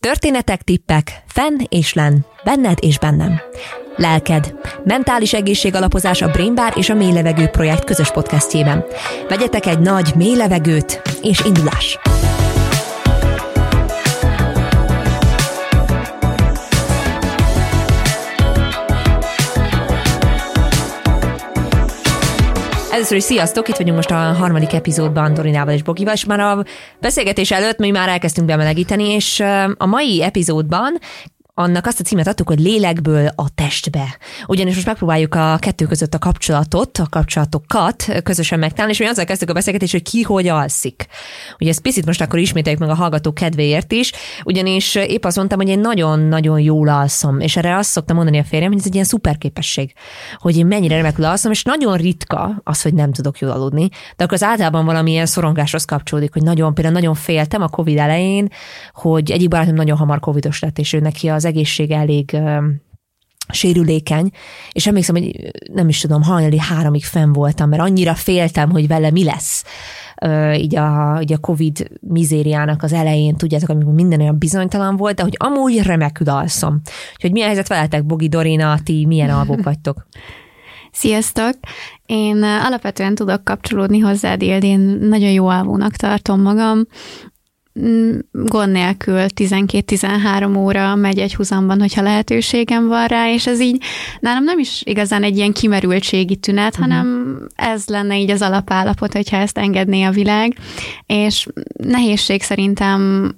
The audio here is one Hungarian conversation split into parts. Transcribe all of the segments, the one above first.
Történetek, tippek, fenn és len, benned és bennem. Lelked. Mentális egészség alapozás a Brain Bar és a Mély Levegő projekt közös podcastjében. Vegyetek egy nagy, mély levegőt, és indulás! Először is sziasztok, itt vagyunk most a harmadik epizódban Dorinával és Bogival, és már a beszélgetés előtt mi már elkezdtünk bemelegíteni, és a mai epizódban annak azt a címet adtuk, hogy lélekből a testbe. Ugyanis most megpróbáljuk a kettő között a kapcsolatot, a kapcsolatokat közösen megtalálni, és mi azzal kezdtük a beszélgetést, hogy ki hogy alszik. Ugye ezt picit most akkor ismételjük meg a hallgató kedvéért is, ugyanis épp azt mondtam, hogy én nagyon-nagyon jól alszom, és erre azt szoktam mondani a férjem, hogy ez egy ilyen szuper képesség, hogy én mennyire remekül alszom, és nagyon ritka az, hogy nem tudok jól aludni, de akkor az általában valamilyen szorongáshoz kapcsolódik, hogy nagyon, például nagyon féltem a Covid elején, hogy egyik barátom nagyon hamar Covidos lett, és ő neki az egészsége elég sérülékeny, és emlékszem, hogy nem is tudom, hajnali háromig fenn voltam, mert annyira féltem, hogy vele mi lesz így a, így a Covid mizériának az elején, tudjátok, amikor minden olyan bizonytalan volt, de hogy amúgy remekül alszom. Úgyhogy milyen helyzet veletek, Bogi, Dorina, ti milyen alvók vagytok? Sziasztok! Én alapvetően tudok kapcsolódni hozzád, én nagyon jó alvónak tartom magam. Mm, gond nélkül 12-13 óra megy egy húzamban, hogyha lehetőségem van rá, és ez így nálam nem is igazán egy ilyen kimerültségi tünet, uh-huh. hanem ez lenne így az alapállapot, hogyha ezt engedné a világ, és nehézség szerintem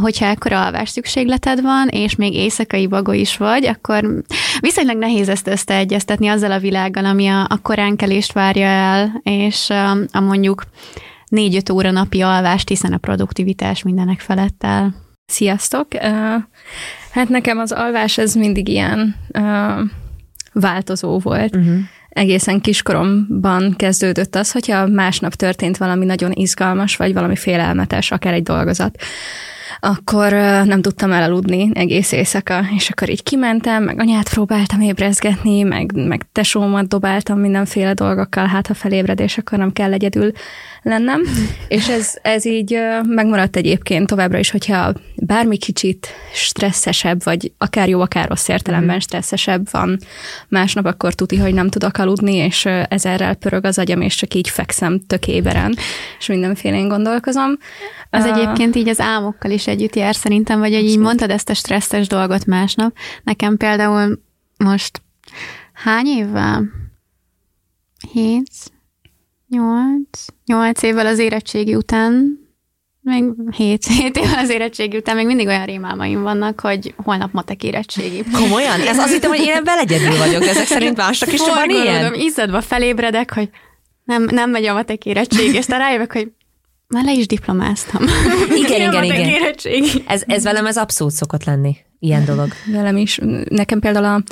hogyha ekkora alvás szükségleted van, és még éjszakai bagó is vagy, akkor viszonylag nehéz ezt összeegyeztetni azzal a világgal, ami a, a koránkelést várja el, és a, a mondjuk négy-öt óra napi alvást, hiszen a produktivitás mindenek felett áll. Sziasztok! Hát nekem az alvás ez mindig ilyen változó volt. Uh-huh. Egészen kiskoromban kezdődött az, hogyha másnap történt valami nagyon izgalmas, vagy valami félelmetes, akár egy dolgozat, akkor nem tudtam elaludni egész éjszaka, és akkor így kimentem, meg anyát próbáltam ébrezgetni, meg, meg tesómat dobáltam mindenféle dolgokkal, hát ha felébred, és akkor nem kell egyedül lennem, és ez, ez így megmaradt egyébként továbbra is, hogyha bármi kicsit stresszesebb, vagy akár jó, akár rossz értelemben mhm. stresszesebb van másnap, akkor tuti, hogy nem tudok aludni, és ezerrel pörög az agyam, és csak így fekszem tök éberen, és mindenfélén gondolkozom. Az uh, egyébként így az álmokkal is együtt jár szerintem, vagy hogy így mondtad ezt a stresszes dolgot másnap. Nekem például most hány évvel? Hét, nyolc, nyolc évvel az érettségi után, még hét, hét évvel az érettségi után még mindig olyan rémálmaim vannak, hogy holnap matek érettségi. Komolyan? Ez azt hittem, hogy én ebben egyedül vagyok, ezek szerint mások is van ilyen? Izzadva felébredek, hogy nem, nem megy a matek érettség, és rájövök, hogy már le is diplomáztam. Igen, igen, igen. Ez, ez velem ez abszolút szokott lenni, ilyen dolog. Velem is. Nekem például a,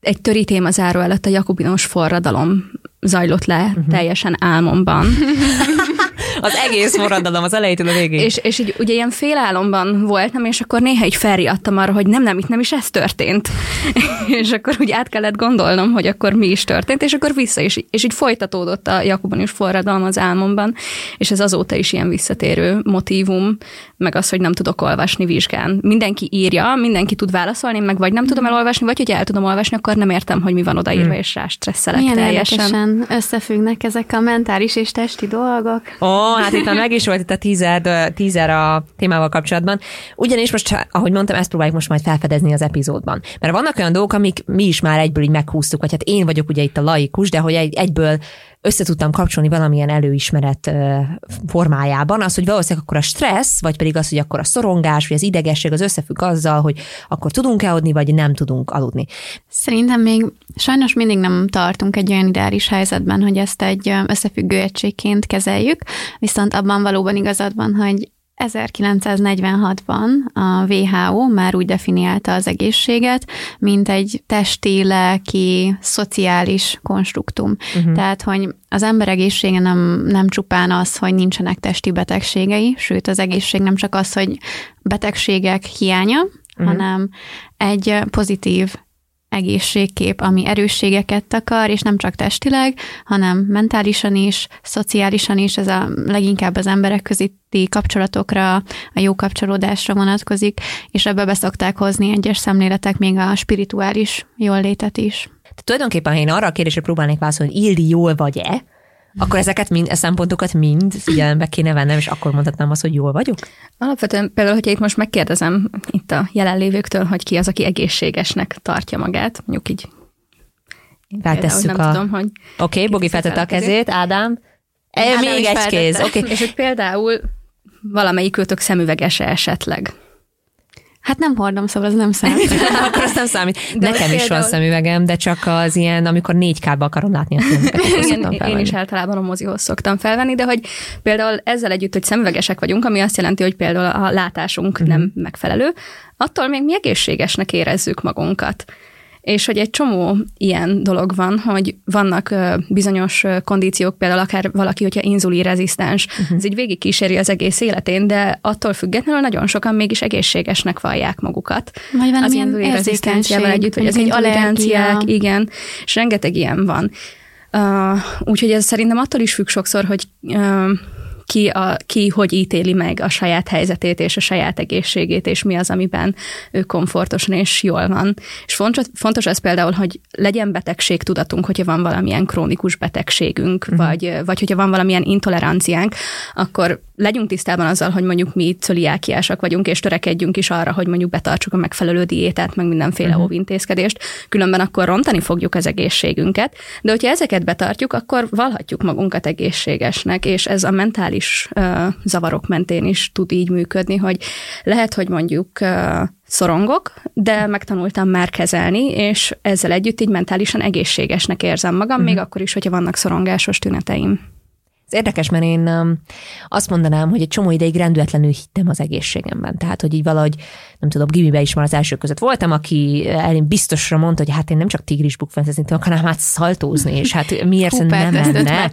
egy töri téma záró előtt a jakobinos forradalom zajlott le uh-huh. teljesen álmomban. az egész forradalom, az elejétől a végéig. És, és így, ugye ilyen félálomban voltam, és akkor néha így felriadtam arra, hogy nem, nem, itt nem is ez történt. és akkor úgy át kellett gondolnom, hogy akkor mi is történt, és akkor vissza is, és így folytatódott a is forradalom az álmomban, és ez azóta is ilyen visszatérő motívum, meg az, hogy nem tudok olvasni vizsgán. Mindenki írja, mindenki tud válaszolni, meg vagy nem tudom mm. elolvasni, vagy hogy el tudom olvasni, akkor nem értem, hogy mi van odaírva, hmm. és rá stresszelek Milyen teljesen. összefüggnek ezek a mentális és testi dolgok. Ó, oh, hát itt már meg is volt itt a teaser, teaser a témával kapcsolatban. Ugyanis most, ahogy mondtam, ezt próbáljuk most majd felfedezni az epizódban. Mert vannak olyan dolgok, amik mi is már egyből így meghúztuk, vagy hát én vagyok ugye itt a laikus, de hogy egy, egyből össze kapcsolni valamilyen előismeret formájában, az, hogy valószínűleg akkor a stressz, vagy pedig az, hogy akkor a szorongás, vagy az idegesség az összefügg azzal, hogy akkor tudunk-e aludni, vagy nem tudunk aludni. Szerintem még sajnos mindig nem tartunk egy olyan ideális helyzetben, hogy ezt egy összefüggő egységként kezeljük, viszont abban valóban igazad van, hogy 1946-ban a WHO már úgy definiálta az egészséget, mint egy testi, lelki, szociális konstruktum. Uh-huh. Tehát, hogy az ember egészsége nem, nem csupán az, hogy nincsenek testi betegségei, sőt az egészség nem csak az, hogy betegségek hiánya, uh-huh. hanem egy pozitív egészségkép, ami erősségeket takar, és nem csak testileg, hanem mentálisan is, szociálisan is, ez a leginkább az emberek közötti kapcsolatokra, a jó kapcsolódásra vonatkozik, és ebbe beszokták hozni egyes szemléletek még a spirituális jól létet is. Tulajdonképpen, ha én arra a kérdésre próbálnék válaszolni, hogy Ildi jól vagy-e, akkor ezeket mind, e szempontokat mind figyelembe kéne vennem, és akkor mondhatnám azt, hogy jól vagyok? Alapvetően például, hogyha itt most megkérdezem itt a jelenlévőktől, hogy ki az, aki egészségesnek tartja magát, mondjuk így Feltesszük nem a... tudom, hogy... Oké, okay, Bogi feltette a kezét, Ádám. E, Ádám még egy feltette. kéz, oké. Okay. És hogy például valamelyikőtök szemüvegese esetleg. Hát nem hordom, szóval ez nem számít. akkor azt nem számít. De Nekem is van például- szemüvegem, de csak az ilyen, amikor 4K-ba akarom látni a filmeket. Igen, én is általában a mozihoz szoktam felvenni, de hogy például ezzel együtt, hogy szemüvegesek vagyunk, ami azt jelenti, hogy például a látásunk uh-huh. nem megfelelő, attól még mi egészségesnek érezzük magunkat. És hogy egy csomó ilyen dolog van, hogy vannak bizonyos kondíciók, például akár valaki, hogyha inzulinrezisztens, Mhm. uh-huh. ez így végig kíséri az egész életén, de attól függetlenül nagyon sokan mégis egészségesnek vallják magukat. Vagy van az inzulinrezisztenciával együtt, vagy az intoleranciák, igen, és rengeteg ilyen van. Uh, úgyhogy ez szerintem attól is függ sokszor, hogy uh, ki, a, ki hogy ítéli meg a saját helyzetét és a saját egészségét, és mi az, amiben ő komfortosan és jól van. És fontos, fontos az például, hogy legyen betegség tudatunk, hogyha van valamilyen krónikus betegségünk, uh-huh. vagy, vagy hogyha van valamilyen intoleranciánk, akkor legyünk tisztában azzal, hogy mondjuk mi cöliákiásak vagyunk, és törekedjünk is arra, hogy mondjuk betartsuk a megfelelő diétát, meg mindenféle uh-huh. óvintézkedést, különben akkor rontani fogjuk az egészségünket, de hogyha ezeket betartjuk, akkor valhatjuk magunkat egészségesnek, és ez a mentális uh, zavarok mentén is tud így működni, hogy lehet, hogy mondjuk szorongok, de megtanultam már kezelni, és ezzel együtt így mentálisan egészségesnek érzem magam, uh-huh. még akkor is, hogyha vannak szorongásos tüneteim. Ez érdekes, mert én azt mondanám, hogy egy csomó ideig rendületlenül hittem az egészségemben. Tehát, hogy így valahogy, nem tudom, gimibe is már az első között voltam, aki elén biztosra mondta, hogy hát én nem csak tigris bukfencezni tudok, hanem hát szaltózni, és hát miért Hú, nem menne.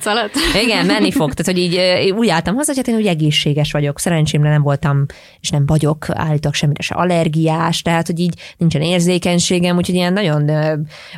Igen, menni fog. Tehát, hogy így úgy álltam hozzá, hogy hát én úgy egészséges vagyok. Szerencsémre nem voltam, és nem vagyok állítólag semmire se allergiás, tehát, hogy így nincsen érzékenységem, úgyhogy ilyen nagyon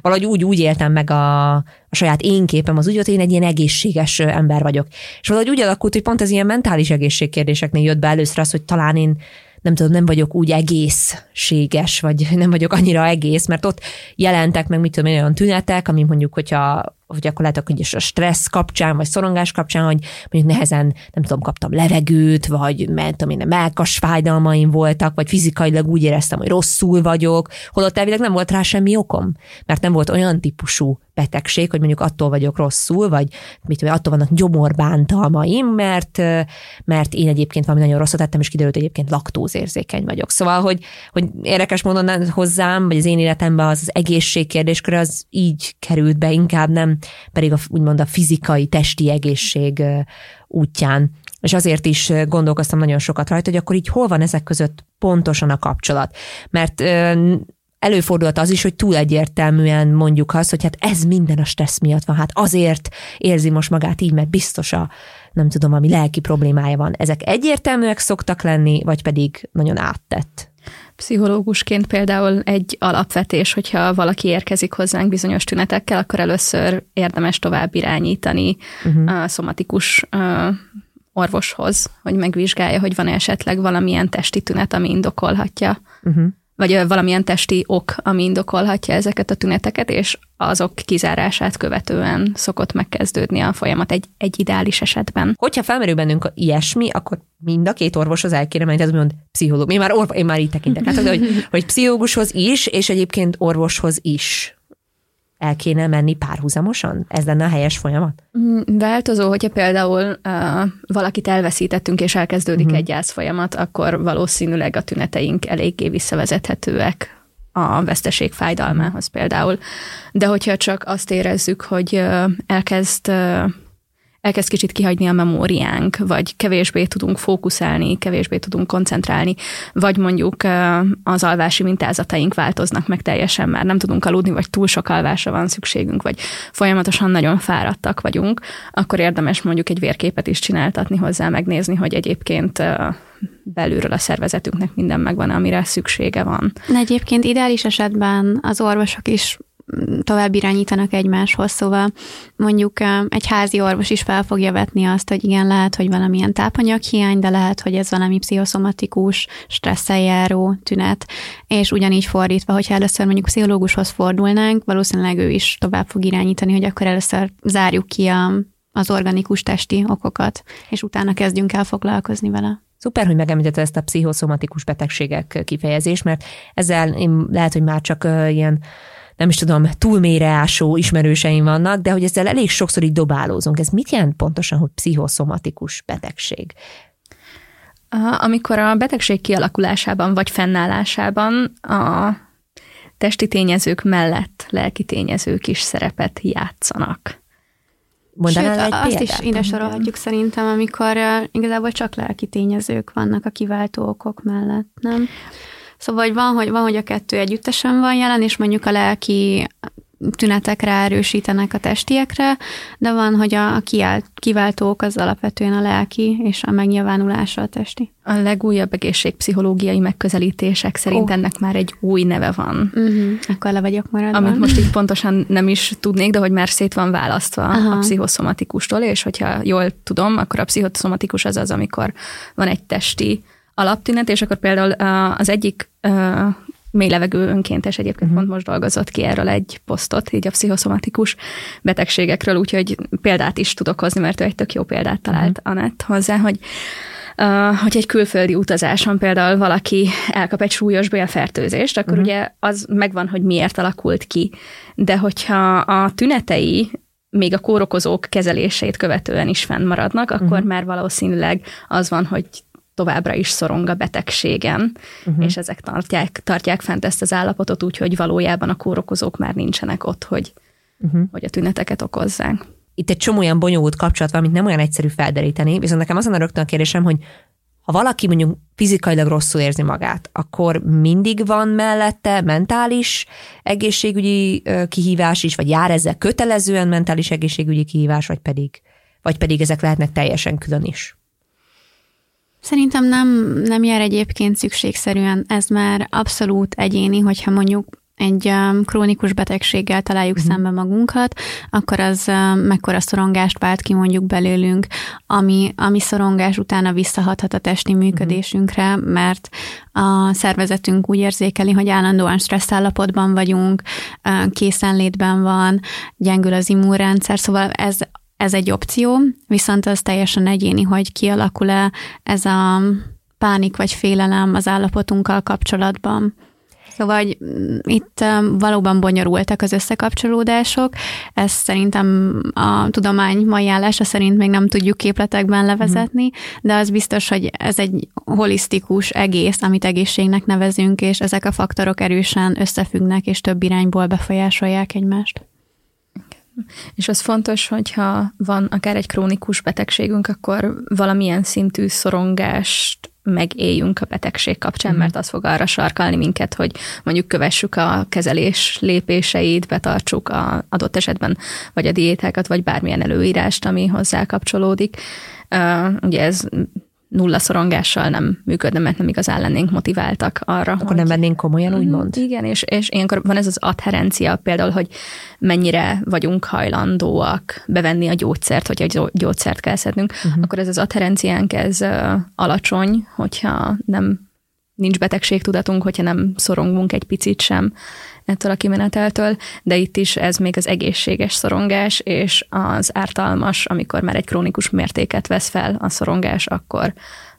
valahogy úgy, úgy éltem meg a, a saját én képem az úgy, volt, hogy én egy ilyen egészséges ember vagyok. És valahogy úgy alakult, hogy pont az ilyen mentális egészségkérdéseknél jött be először az, hogy talán én nem tudom, nem vagyok úgy egészséges, vagy nem vagyok annyira egész, mert ott jelentek meg, mit tudom olyan tünetek, ami mondjuk, hogyha hogy lehet, hogy is a stressz kapcsán, vagy szorongás kapcsán, hogy mondjuk nehezen, nem tudom, kaptam levegőt, vagy mert tudom én, melkas fájdalmaim voltak, vagy fizikailag úgy éreztem, hogy rosszul vagyok, holott elvileg nem volt rá semmi okom, mert nem volt olyan típusú betegség, hogy mondjuk attól vagyok rosszul, vagy mit tudom, attól vannak gyomorbántalmaim, mert, mert én egyébként valami nagyon rosszat tettem, és kiderült, egyébként laktózérzékeny vagyok. Szóval, hogy, hogy érdekes módon hozzám, vagy az én életemben az, az egészség kérdéskör az így került be, inkább nem pedig a, úgymond a fizikai, testi egészség útján. És azért is gondolkoztam nagyon sokat rajta, hogy akkor így hol van ezek között pontosan a kapcsolat. Mert előfordulhat az is, hogy túl egyértelműen mondjuk azt, hogy hát ez minden a stressz miatt van, hát azért érzi most magát így, mert biztos a, nem tudom, ami lelki problémája van. Ezek egyértelműek szoktak lenni, vagy pedig nagyon áttett? Pszichológusként például egy alapvetés, hogyha valaki érkezik hozzánk bizonyos tünetekkel, akkor először érdemes tovább irányítani uh-huh. a szomatikus orvoshoz, hogy megvizsgálja, hogy van esetleg valamilyen testi tünet, ami indokolhatja, Uh-huh. Vagy valamilyen testi ok, ami indokolhatja ezeket a tüneteket, és azok kizárását követően szokott megkezdődni a folyamat egy, egy ideális esetben. Hogyha felmerül bennünk ilyesmi, akkor mind a két orvoshoz el kéne menni, tehát úgymond pszichológus. Én már, orv, én már így tekintek, hát, hogy, hogy pszichológushoz is, és egyébként orvoshoz is el kéne menni párhuzamosan? Ez lenne a helyes folyamat? Mm, Változó, hogyha például uh, valakit elveszítettünk, és elkezdődik Mhm. uh-huh. egy gyászfolyamat, akkor valószínűleg a tüneteink eléggé visszavezethetőek a veszteség fájdalmához például. De hogyha csak azt érezzük, hogy uh, elkezd uh, elkezd kicsit kihagyni a memóriánk, vagy kevésbé tudunk fókuszálni, kevésbé tudunk koncentrálni, vagy mondjuk az alvási mintázataink változnak meg teljesen, már nem tudunk aludni, vagy túl sok alvásra van szükségünk, vagy folyamatosan nagyon fáradtak vagyunk, akkor érdemes mondjuk egy vérképet is csináltatni hozzá, megnézni, hogy egyébként belülről a szervezetünknek minden megvan, amire szüksége van. De egyébként ideális esetben az orvosok is tovább irányítanak egymáshoz, szóval mondjuk egy házi orvos is fel fogja vetni azt, hogy igen, lehet, hogy valamilyen tápanyaghiány, de lehet, hogy ez valami pszichoszomatikus, stresszel járó tünet, és ugyanígy fordítva, hogyha először mondjuk pszichológushoz fordulnánk, valószínűleg ő is tovább fog irányítani, hogy akkor először zárjuk ki a, az organikus testi okokat, és utána kezdjünk el foglalkozni vele. Szuper, hogy megemlítette ezt a pszichoszomatikus betegségek kifejezést, mert ezzel én lehet, hogy már csak ilyen nem is tudom, túl mélyre ásó ismerőseim vannak, de hogy ezzel elég sokszor így dobálózunk. Ez mit jelent pontosan, hogy pszichoszomatikus betegség? Amikor a betegség kialakulásában vagy fennállásában a testi tényezők mellett lelki tényezők is szerepet játszanak. Mondanál Sőt, egy azt példát? is ide sorolhatjuk szerintem, amikor uh, igazából csak lelki tényezők vannak a kiváltó okok mellett, nem? Szóval van, hogy, van, hogy a kettő együttesen van jelen, és mondjuk a lelki tünetek ráerősítenek a testiekre, de van, hogy a kiváltók az alapvetően a lelki és a megnyilvánulása a testi. A legújabb egészségpszichológiai megközelítések szerint oh. ennek már egy új neve van. Uh-huh. Akkor le vagyok maradva. Amit most így pontosan nem is tudnék, de hogy már szét van választva Aha. a pszichoszomatikustól, és hogyha jól tudom, akkor a pszichoszomatikus az az, amikor van egy testi alaptünet, és akkor például az egyik mély levegő önkéntes egyébként uh-huh. pont most dolgozott ki erről egy posztot, így a pszichoszomatikus betegségekről, úgyhogy példát is tudok hozni, mert ő egy tök jó példát talált uh-huh. Anett hozzá, hogy Uh, hogy egy külföldi utazáson például valaki elkap egy súlyos bélfertőzést, akkor uh-huh. ugye az megvan, hogy miért alakult ki. De hogyha a tünetei még a kórokozók kezelését követően is fennmaradnak, akkor uh-huh. már valószínűleg az van, hogy továbbra is szorong a betegségen, uh-huh. és ezek tartják, tartják fent ezt az állapotot úgy, hogy valójában a kórokozók már nincsenek ott, hogy, uh-huh. hogy a tüneteket okozzák. Itt egy csomó olyan bonyolult kapcsolat van, amit nem olyan egyszerű felderíteni, viszont nekem azon a rögtön a kérdésem, hogy ha valaki mondjuk fizikailag rosszul érzi magát, akkor mindig van mellette mentális egészségügyi kihívás is, vagy jár ezzel kötelezően mentális egészségügyi kihívás, vagy pedig, vagy pedig ezek lehetnek teljesen külön is? Szerintem nem, nem jár egyébként szükségszerűen, ez már abszolút egyéni, hogyha mondjuk egy um, krónikus betegséggel találjuk uh-huh. szembe magunkat, akkor az um, mekkora szorongást vált ki mondjuk belőlünk, ami, ami szorongás utána visszahathat a testi mhm. működésünkre, uh-huh. mert a szervezetünk úgy érzékeli, hogy állandóan stressz állapotban vagyunk, uh, készenlétben van, gyengül az immunrendszer, szóval ez ez egy opció, viszont az teljesen egyéni, hogy kialakul-e ez a pánik vagy félelem az állapotunkkal kapcsolatban. Szóval hogy mm, itt valóban bonyolultak az összekapcsolódások, ezt szerintem a tudomány mai állása szerint még nem tudjuk képletekben levezetni, de az biztos, hogy ez egy holisztikus egész, amit egészségnek nevezünk, és ezek a faktorok erősen összefüggnek, és több irányból befolyásolják egymást. És az fontos, hogyha van akár egy krónikus betegségünk, akkor valamilyen szintű szorongást megéljünk a betegség kapcsán, mm. mert az fog arra sarkalni minket, hogy mondjuk kövessük a kezelés lépéseit, betartsuk a adott esetben vagy a diétákat, vagy bármilyen előírást, ami hozzá kapcsolódik. Uh, ugye ez nulla szorongással nem működne, mert nem igazán lennénk motiváltak arra. Akkor hogy... nem vennénk komolyan, mhm, úgymond? Igen, és, és ilyenkor van ez az adherencia például, hogy mennyire vagyunk hajlandóak bevenni a gyógyszert, hogy egy gyógyszert kell szednünk, uh-huh. akkor ez az adherenciánk ez alacsony, hogyha nem nincs betegségtudatunk, hogyha nem szorongunk egy picit sem ettől a kimeneteltől, de itt is ez még az egészséges szorongás, és az ártalmas, amikor már egy krónikus mértéket vesz fel a szorongás, akkor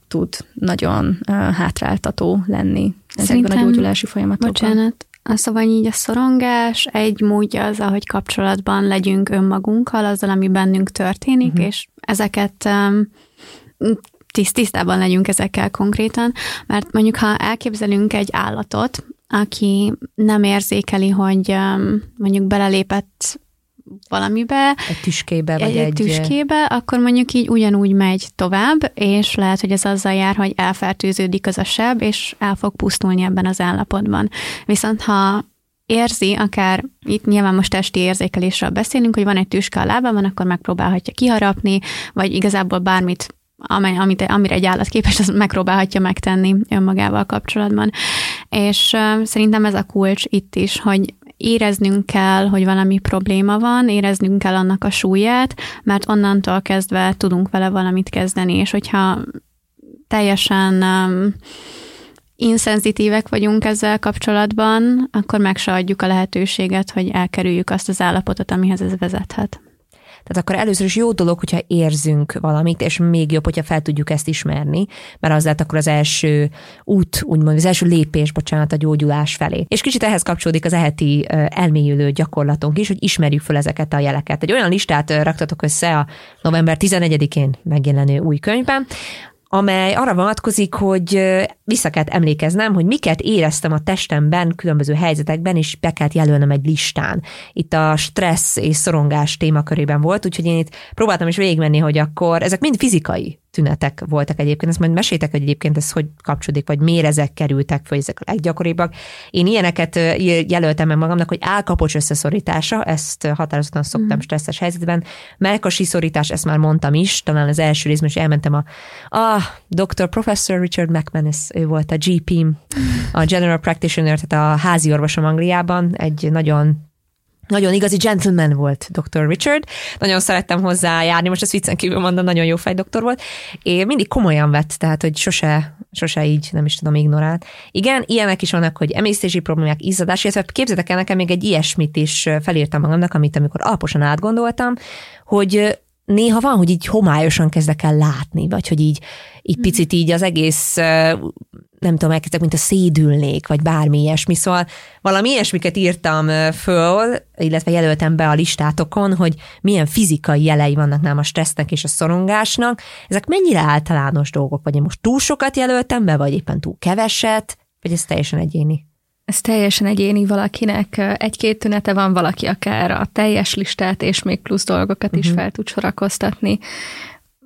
tud nagyon uh, hátráltató lenni ezekben Szerintem, a gyógyulási folyamatokban. Bocsánat, Szóval így a szorongás egy módja az, ahogy kapcsolatban legyünk önmagunkkal, azzal, ami bennünk történik, uh-huh. és ezeket um, tisztában legyünk ezekkel konkrétan, mert mondjuk ha elképzelünk egy állatot, aki nem érzékeli, hogy um, mondjuk belelépett valamibe. Egy tüskébe, vagy egy, egy tüskébe, akkor mondjuk így ugyanúgy megy tovább, és lehet, hogy ez azzal jár, hogy elfertőződik az a seb, és el fog pusztulni ebben az állapotban. Viszont ha érzi, akár itt nyilván most testi érzékelésről beszélünk, hogy van egy tüske a lábában, akkor megpróbálhatja kiharapni, vagy igazából bármit amely, amit, amire egy állat képes, az megpróbálhatja megtenni önmagával kapcsolatban. És szerintem ez a kulcs itt is, hogy éreznünk kell, hogy valami probléma van, éreznünk kell annak a súlyát, mert onnantól kezdve tudunk vele valamit kezdeni, és hogyha teljesen um, inszenzitívek vagyunk ezzel kapcsolatban, akkor meg se adjuk a lehetőséget, hogy elkerüljük azt az állapotot, amihez ez vezethet. Tehát akkor először is jó dolog, hogyha érzünk valamit, és még jobb, hogyha fel tudjuk ezt ismerni, mert az lehet akkor az első út, úgymond az első lépés, bocsánat, a gyógyulás felé. És kicsit ehhez kapcsolódik az eheti elmélyülő gyakorlatunk is, hogy ismerjük fel ezeket a jeleket. Egy olyan listát raktatok össze a november 11-én megjelenő új könyvben, amely arra vonatkozik, hogy vissza kellett emlékeznem, hogy miket éreztem a testemben különböző helyzetekben, és be kellett jelölnem egy listán. Itt a stressz és szorongás témakörében volt, úgyhogy én itt próbáltam is végigmenni, hogy akkor ezek mind fizikai tünetek voltak egyébként. Ezt majd mesétek, hogy egyébként ez hogy kapcsolódik, vagy miért ezek kerültek föl, ezek a leggyakoribbak. Én ilyeneket jelöltem meg magamnak, hogy állkapocs összeszorítása, ezt határozottan szoktam mm. stresszes helyzetben. Melkasi szorítás, ezt már mondtam is, talán az első részben is elmentem a, a Dr. Professor Richard McManus, ő volt a GP-m, a General Practitioner, tehát a házi orvosom Angliában, egy nagyon nagyon igazi gentleman volt Dr. Richard, nagyon szerettem hozzá járni, most ezt viccen kívül mondom, nagyon jó fej doktor volt, és mindig komolyan vett, tehát hogy sose, sose így, nem is tudom, ignorált. Igen, ilyenek is vannak, hogy emésztési problémák, izzadás, illetve képzeljétek el, nekem még egy ilyesmit is felírtam magamnak, amit amikor alaposan átgondoltam, hogy néha van, hogy így homályosan kezdek el látni, vagy hogy így, így picit így az egész nem tudom, elkezdtek, mint a szédülnék, vagy bármi ilyesmi. Szóval valami ilyesmiket írtam föl, illetve jelöltem be a listátokon, hogy milyen fizikai jelei vannak nálam a stressznek és a szorongásnak. Ezek mennyire általános dolgok, vagy én most túl sokat jelöltem be, vagy éppen túl keveset, vagy ez teljesen egyéni? Ez teljesen egyéni valakinek. Egy-két tünete van, valaki akár a teljes listát és még plusz dolgokat uh-huh. is mhm. fel tud sorakoztatni.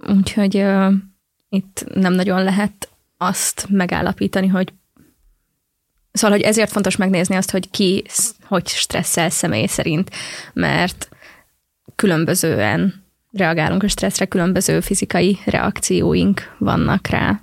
Úgyhogy uh, itt nem nagyon lehet azt megállapítani, hogy Szóval, hogy ezért fontos megnézni azt, hogy ki hogy stresszel személy szerint, mert különbözően reagálunk a stresszre, különböző fizikai reakcióink vannak rá.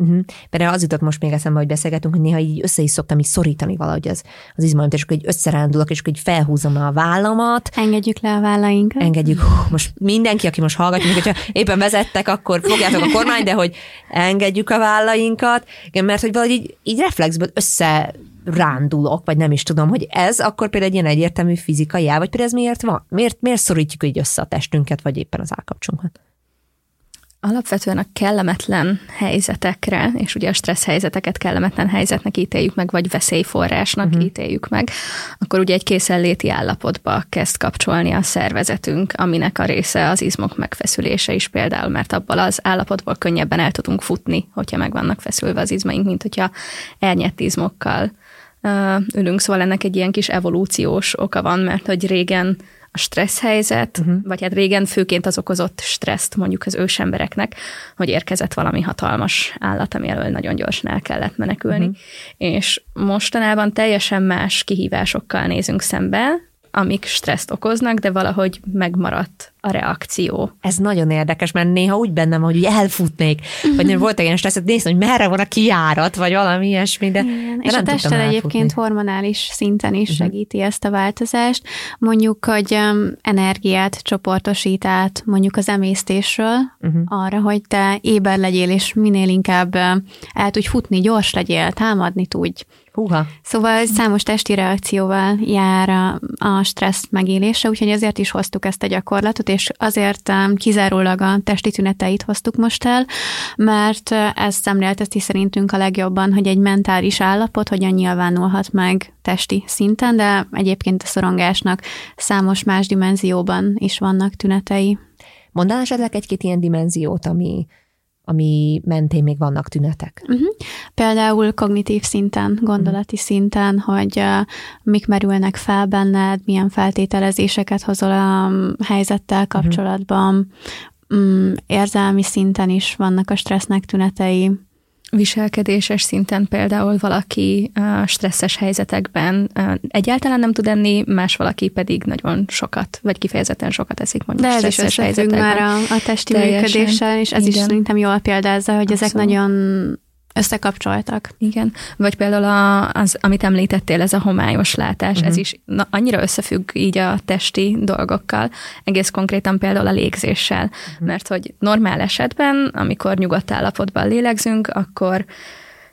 Uh-huh. Például az jutott most még eszembe, hogy beszélgetünk, hogy néha így össze is szoktam így szorítani valahogy az, az izmaimat, és akkor így összerándulok, és akkor így felhúzom a vállamat. Engedjük le a vállainkat. Engedjük. Most mindenki, aki most hallgatja, hogyha éppen vezettek, akkor fogjátok a kormány, de hogy engedjük a vállainkat, Igen, mert hogy valahogy így, így reflexből össze rándulok, vagy nem is tudom, hogy ez akkor például egy ilyen egyértelmű fizikai jel, vagy például ez miért van? Miért, miért szorítjuk így össze a testünket, vagy éppen az állkapcsunkat? Alapvetően a kellemetlen helyzetekre, és ugye a stressz helyzeteket kellemetlen helyzetnek ítéljük meg, vagy veszélyforrásnak uh-huh. ítéljük meg, akkor ugye egy készenléti állapotba kezd kapcsolni a szervezetünk, aminek a része az izmok megfeszülése is például, mert abból az állapotból könnyebben el tudunk futni, hogyha meg vannak feszülve az izmaink, mint hogyha elnyett izmokkal ülünk. Szóval ennek egy ilyen kis evolúciós oka van, mert hogy régen a stressz helyzet, uh-huh. vagy hát régen főként az okozott stresszt mondjuk az ősembereknek, hogy érkezett valami hatalmas állat, ami elől nagyon gyorsan el kellett menekülni. Uh-huh. És mostanában teljesen más kihívásokkal nézünk szembe, amik stresszt okoznak, de valahogy megmaradt a reakció. Ez nagyon érdekes, mert néha úgy bennem, hogy elfutnék, vagy nem volt ilyen stressz, néztem, hogy merre van a kiárat, vagy valami ilyesmi, de, Igen, de És nem a tested egyébként hormonális szinten is uh-huh. segíti ezt a változást. Mondjuk, hogy um, energiát csoportosít át mondjuk az emésztésről uh-huh. arra, hogy te éber legyél, és minél inkább um, el tudj futni, gyors legyél, támadni tudj. Húha. Szóval számos testi reakcióval jár a, a stressz megélése, úgyhogy ezért is hoztuk ezt a gyakorlatot, és azért um, kizárólag a testi tüneteit hoztuk most el, mert uh, ez szemlélteti szerintünk a legjobban, hogy egy mentális állapot hogyan nyilvánulhat meg testi szinten, de egyébként a szorongásnak számos más dimenzióban is vannak tünetei. Mondál esetleg egy-két ilyen dimenziót, ami, ami mentén még vannak tünetek? Uh-huh. Például kognitív szinten, gondolati uh-huh. szinten, hogy uh, mik merülnek fel benned, milyen feltételezéseket hozol a helyzettel mhm. kapcsolatban, uh-huh. um, érzelmi szinten is vannak a stressznek tünetei. Viselkedéses szinten például valaki stresszes helyzetekben egyáltalán nem tud enni, más valaki pedig nagyon sokat, vagy kifejezetten sokat eszik mondjuk De ez is összefügg már a, a testi működéssel, és ez Igen. is szerintem jól példázza, hogy Abszolút. ezek nagyon összekapcsoltak. Igen. Vagy például a, az, amit említettél, ez a homályos látás, uh-huh. ez mhm. is na, annyira összefügg így a testi dolgokkal, egész konkrétan például a légzéssel. Uh-huh. Mert hogy normál esetben, amikor nyugodt állapotban lélegzünk, akkor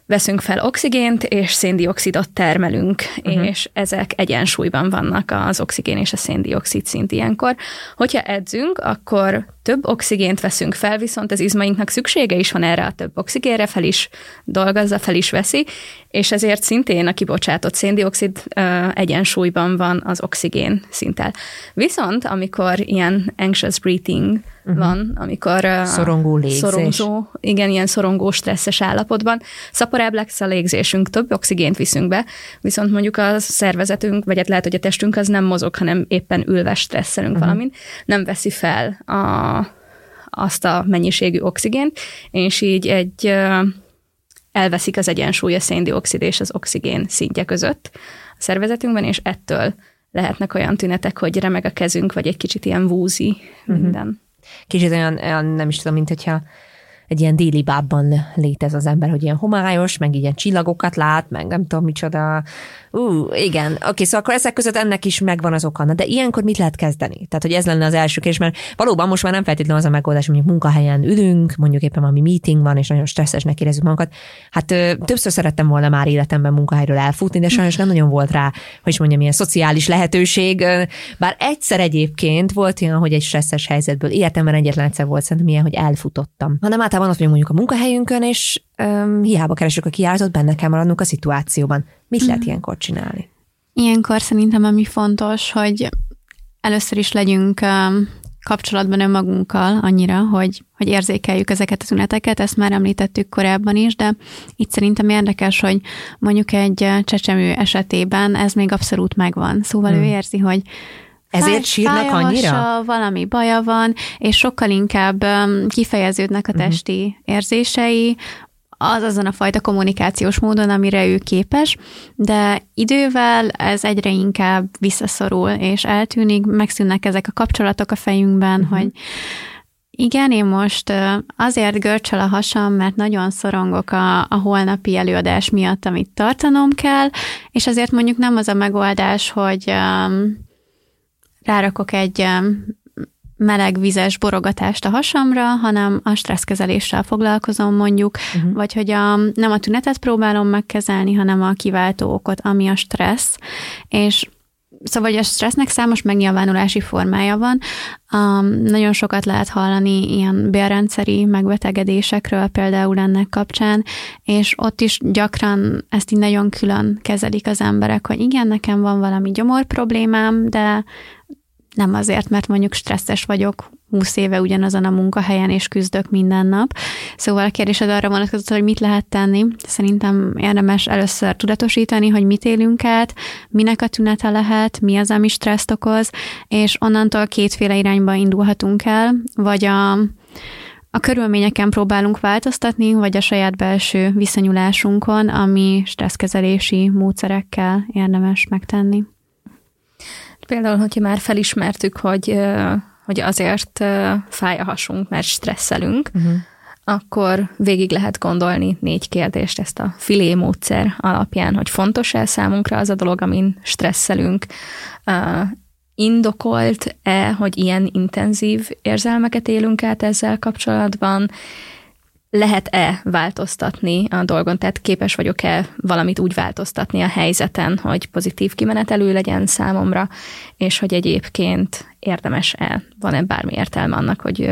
veszünk fel oxigént, és széndiokszidot termelünk, uh-huh. és ezek egyensúlyban vannak az oxigén és a széndiokszid szint ilyenkor. Hogyha edzünk, akkor több oxigént veszünk fel, viszont az izmainknak szüksége is van erre a több oxigénre, fel is dolgozza, fel is veszi, és ezért szintén a kibocsátott széndiokszid uh, egyensúlyban van az oxigén szinttel. Viszont amikor ilyen anxious breathing uh-huh. van, amikor uh, szorongó légzés. Szorongó, igen, ilyen szorongó, stresszes állapotban, szaporább lesz a légzésünk, több oxigént viszünk be, viszont mondjuk a szervezetünk, vagy hát lehet, hogy a testünk az nem mozog, hanem éppen ülve stresszelünk uh-huh. valamin, nem veszi fel a azt a mennyiségű oxigént, és így egy elveszik az egyensúly a széndiokszid és az oxigén szintje között a szervezetünkben, és ettől lehetnek olyan tünetek, hogy remeg a kezünk, vagy egy kicsit ilyen vúzi mhm. minden. Kicsit olyan, olyan, nem is tudom, mint hogyha egy ilyen déli bábban létez az ember, hogy ilyen homályos, meg ilyen csillagokat lát, meg nem tudom micsoda. Ú, igen, oké, okay, szóval akkor ezek között ennek is megvan az oka. De ilyenkor mit lehet kezdeni? Tehát, hogy ez lenne az első kérdés, mert valóban most már nem feltétlenül az a megoldás, hogy mondjuk munkahelyen ülünk, mondjuk éppen valami meeting van, és nagyon stresszesnek érezzük magunkat. Hát ö, többször szerettem volna már életemben munkahelyről elfutni, de sajnos nem nagyon volt rá, hogy is mondjam, ilyen szociális lehetőség. Bár egyszer egyébként volt olyan, hogy egy stresszes helyzetből életemben egyetlen egyszer volt szerintem ilyen, hogy elfutottam. Hanem általában ott mondjuk a munkahelyünkön, és öm, hiába keresünk a kiáratot, benne kell maradnunk a szituációban. Mit lehet mm. ilyenkor csinálni? Ilyenkor szerintem ami fontos, hogy először is legyünk um, kapcsolatban önmagunkkal annyira, hogy, hogy érzékeljük ezeket a tüneteket, ezt már említettük korábban is, de itt szerintem érdekes, hogy mondjuk egy csecsemő esetében ez még abszolút megvan. Szóval hmm. ő érzi, hogy ezért sírnak annyira? Hasa, valami baja van, és sokkal inkább kifejeződnek a mhm. testi uh-huh. érzései, az azon a fajta kommunikációs módon, amire ő képes, de idővel ez egyre inkább visszaszorul, és eltűnik, megszűnnek ezek a kapcsolatok a fejünkben, uh-huh. hogy igen, én most azért görcsel a hasam, mert nagyon szorongok a, a holnapi előadás miatt, amit tartanom kell, és azért mondjuk nem az a megoldás, hogy um, rárakok egy meleg vizes borogatást a hasamra, hanem a stresszkezeléssel foglalkozom mondjuk, uh-huh. vagy hogy a, nem a tünetet próbálom megkezelni, hanem a kiváltó okot, ami a stressz, és Szóval, hogy a stressznek számos megnyilvánulási formája van. Um, nagyon sokat lehet hallani ilyen bélrendszeri megbetegedésekről például ennek kapcsán, és ott is gyakran ezt így nagyon külön kezelik az emberek, hogy igen, nekem van valami gyomor problémám, de nem azért, mert mondjuk stresszes vagyok, 20 éve ugyanazon a munkahelyen, és küzdök minden nap. Szóval a kérdésed arra vonatkozott, hogy mit lehet tenni. Szerintem érdemes először tudatosítani, hogy mit élünk át, minek a tünete lehet, mi az, ami stresszt okoz, és onnantól kétféle irányba indulhatunk el, vagy a, a körülményeken próbálunk változtatni, vagy a saját belső viszonyulásunkon, ami stresszkezelési módszerekkel érdemes megtenni. Például, hogyha már felismertük, hogy, hogy azért fáj a hasunk, mert stresszelünk, uh-huh. akkor végig lehet gondolni négy kérdést ezt a filé módszer alapján, hogy fontos-e számunkra az a dolog, amin stresszelünk, indokolt-e, hogy ilyen intenzív érzelmeket élünk át ezzel kapcsolatban, lehet-e változtatni a dolgon, tehát képes vagyok-e valamit úgy változtatni a helyzeten, hogy pozitív kimenetelő legyen számomra, és hogy egyébként érdemes-e, van-e bármi értelme annak, hogy,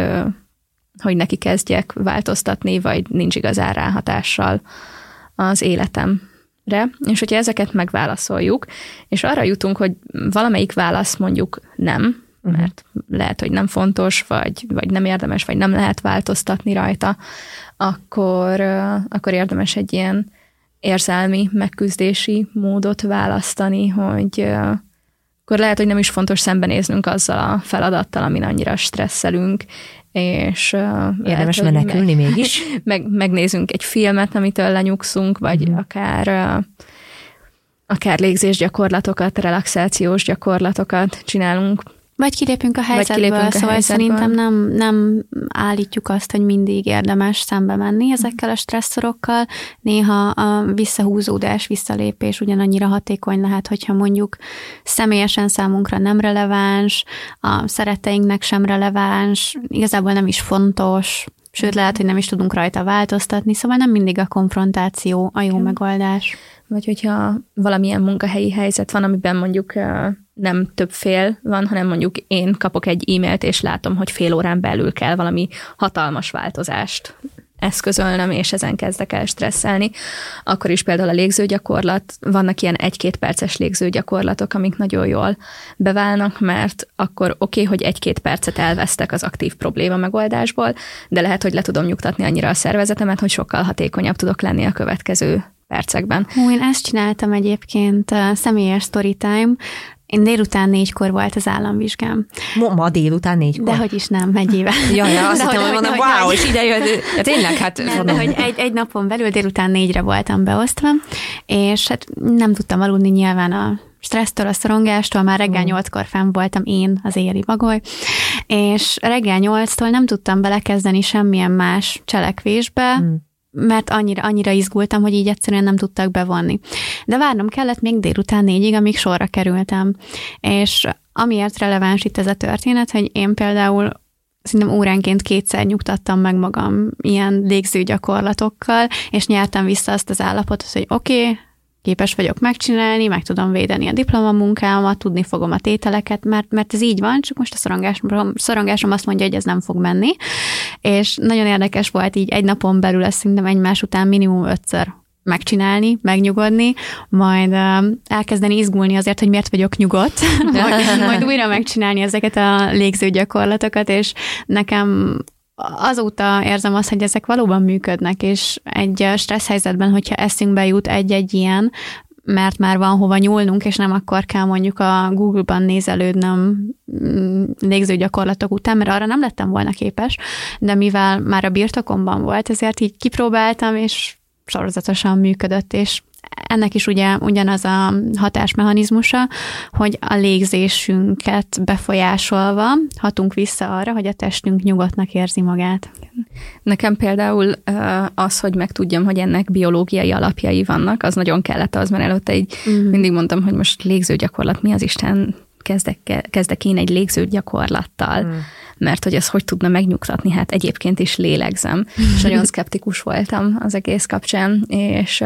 hogy neki kezdjek változtatni, vagy nincs igazán ráhatással az életemre. És hogyha ezeket megválaszoljuk, és arra jutunk, hogy valamelyik válasz mondjuk nem. Mert lehet, hogy nem fontos, vagy, vagy nem érdemes, vagy nem lehet változtatni rajta, akkor, akkor érdemes egy ilyen érzelmi megküzdési módot választani, hogy akkor lehet, hogy nem is fontos szembenéznünk azzal a feladattal, amin annyira stresszelünk, és Érdemes lehet, menekülni meg, mégis. Meg, megnézünk egy filmet, amitől lenyugszunk, vagy mm. akár akár légzésgyakorlatokat, relaxációs gyakorlatokat csinálunk vagy kilépünk a helyzetből, kilépünk a szóval helyzetből. szerintem nem, nem állítjuk azt, hogy mindig érdemes szembe menni ezekkel a stresszorokkal. Néha a visszahúzódás, visszalépés ugyanannyira hatékony lehet, hogyha mondjuk személyesen számunkra nem releváns, a szeretteinknek sem releváns, igazából nem is fontos, sőt lehet, hogy nem is tudunk rajta változtatni, szóval nem mindig a konfrontáció a jó megoldás. Vagy hogyha valamilyen munkahelyi helyzet van, amiben mondjuk nem több fél van, hanem mondjuk én kapok egy e-mailt, és látom, hogy fél órán belül kell valami hatalmas változást eszközölnöm, és ezen kezdek el stresszelni. Akkor is például a légzőgyakorlat, vannak ilyen egy-két perces légzőgyakorlatok, amik nagyon jól beválnak, mert akkor oké, okay, hogy egy-két percet elvesztek az aktív probléma megoldásból, de lehet, hogy le tudom nyugtatni annyira a szervezetemet, hogy sokkal hatékonyabb tudok lenni a következő percekben. Hú, én ezt csináltam egyébként uh, személyes storytime, én délután négykor volt az államvizsgám. Ma, ma délután négykor? De hogy is nem, éve. ja, ja, azt hittem, hogy mondom, wow, és ide jött. Ja, tényleg, hát nem, de hogy egy, egy napon belül délután négyre voltam beosztva, és hát nem tudtam aludni nyilván a stressztől, a szorongástól, már reggel mm. nyolckor fenn voltam én, az éri bagoly, és reggel nyolctól nem tudtam belekezdeni semmilyen más cselekvésbe, mm mert annyira, annyira izgultam, hogy így egyszerűen nem tudtak bevonni. De várnom kellett még délután négyig, amíg sorra kerültem. És amiért releváns itt ez a történet, hogy én például szerintem óránként kétszer nyugtattam meg magam ilyen légző gyakorlatokkal, és nyertem vissza azt az állapotot, hogy oké, okay, képes vagyok megcsinálni, meg tudom védeni a diplomamunkámat, tudni fogom a tételeket, mert, mert ez így van, csak most a szorongásom, szorongásom azt mondja, hogy ez nem fog menni. És nagyon érdekes volt így egy napon belül, ezt szerintem egymás után minimum ötször megcsinálni, megnyugodni, majd uh, elkezdeni izgulni azért, hogy miért vagyok nyugodt, majd, majd újra megcsinálni ezeket a légző gyakorlatokat, és nekem azóta érzem azt, hogy ezek valóban működnek, és egy stressz helyzetben, hogyha eszünkbe jut egy-egy ilyen, mert már van hova nyúlnunk, és nem akkor kell mondjuk a Google-ban nézelődnöm mm, légző gyakorlatok után, mert arra nem lettem volna képes, de mivel már a birtokomban volt, ezért így kipróbáltam, és sorozatosan működött, és ennek is ugye ugyanaz a hatásmechanizmusa, hogy a légzésünket befolyásolva hatunk vissza arra, hogy a testünk nyugodtnak érzi magát. Nekem például az, hogy megtudjam, hogy ennek biológiai alapjai vannak, az nagyon kellett az, mert előtte így mm. mindig mondtam, hogy most légzőgyakorlat, mi az Isten kezdek, kezdek én egy légzőgyakorlattal. Mm mert hogy ez hogy tudna megnyugtatni, hát egyébként is lélegzem, és nagyon szkeptikus voltam az egész kapcsán, és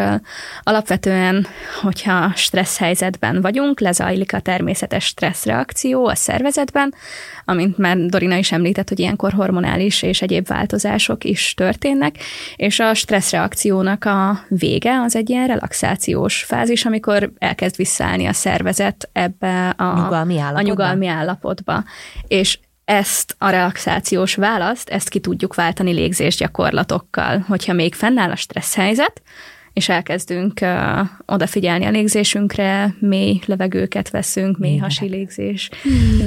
alapvetően, hogyha stressz helyzetben vagyunk, lezajlik a természetes stresszreakció a szervezetben, amint már Dorina is említett, hogy ilyenkor hormonális és egyéb változások is történnek, és a stresszreakciónak a vége az egy ilyen relaxációs fázis, amikor elkezd visszaállni a szervezet ebbe a nyugalmi állapotba. A nyugalmi állapotba. És ezt a relaxációs választ, ezt ki tudjuk váltani légzés gyakorlatokkal. Hogyha még fennáll a stressz helyzet, és elkezdünk uh, odafigyelni a légzésünkre, mély levegőket veszünk, mély hasi légzés,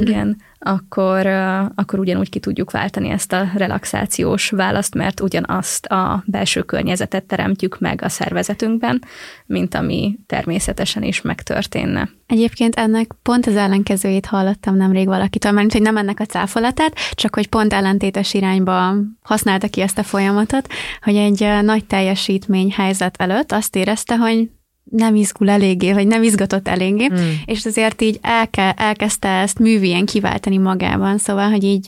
igen, akkor, akkor ugyanúgy ki tudjuk váltani ezt a relaxációs választ, mert ugyanazt a belső környezetet teremtjük meg a szervezetünkben, mint ami természetesen is megtörténne. Egyébként ennek pont az ellenkezőjét hallottam nemrég valakitől, mert hogy nem ennek a cáfolatát, csak hogy pont ellentétes irányba használta ki ezt a folyamatot, hogy egy nagy teljesítmény helyzet előtt azt érezte, hogy nem izgul eléggé, vagy nem izgatott eléggé, mm. és azért így elke, elkezdte ezt művien kiváltani magában, szóval, hogy így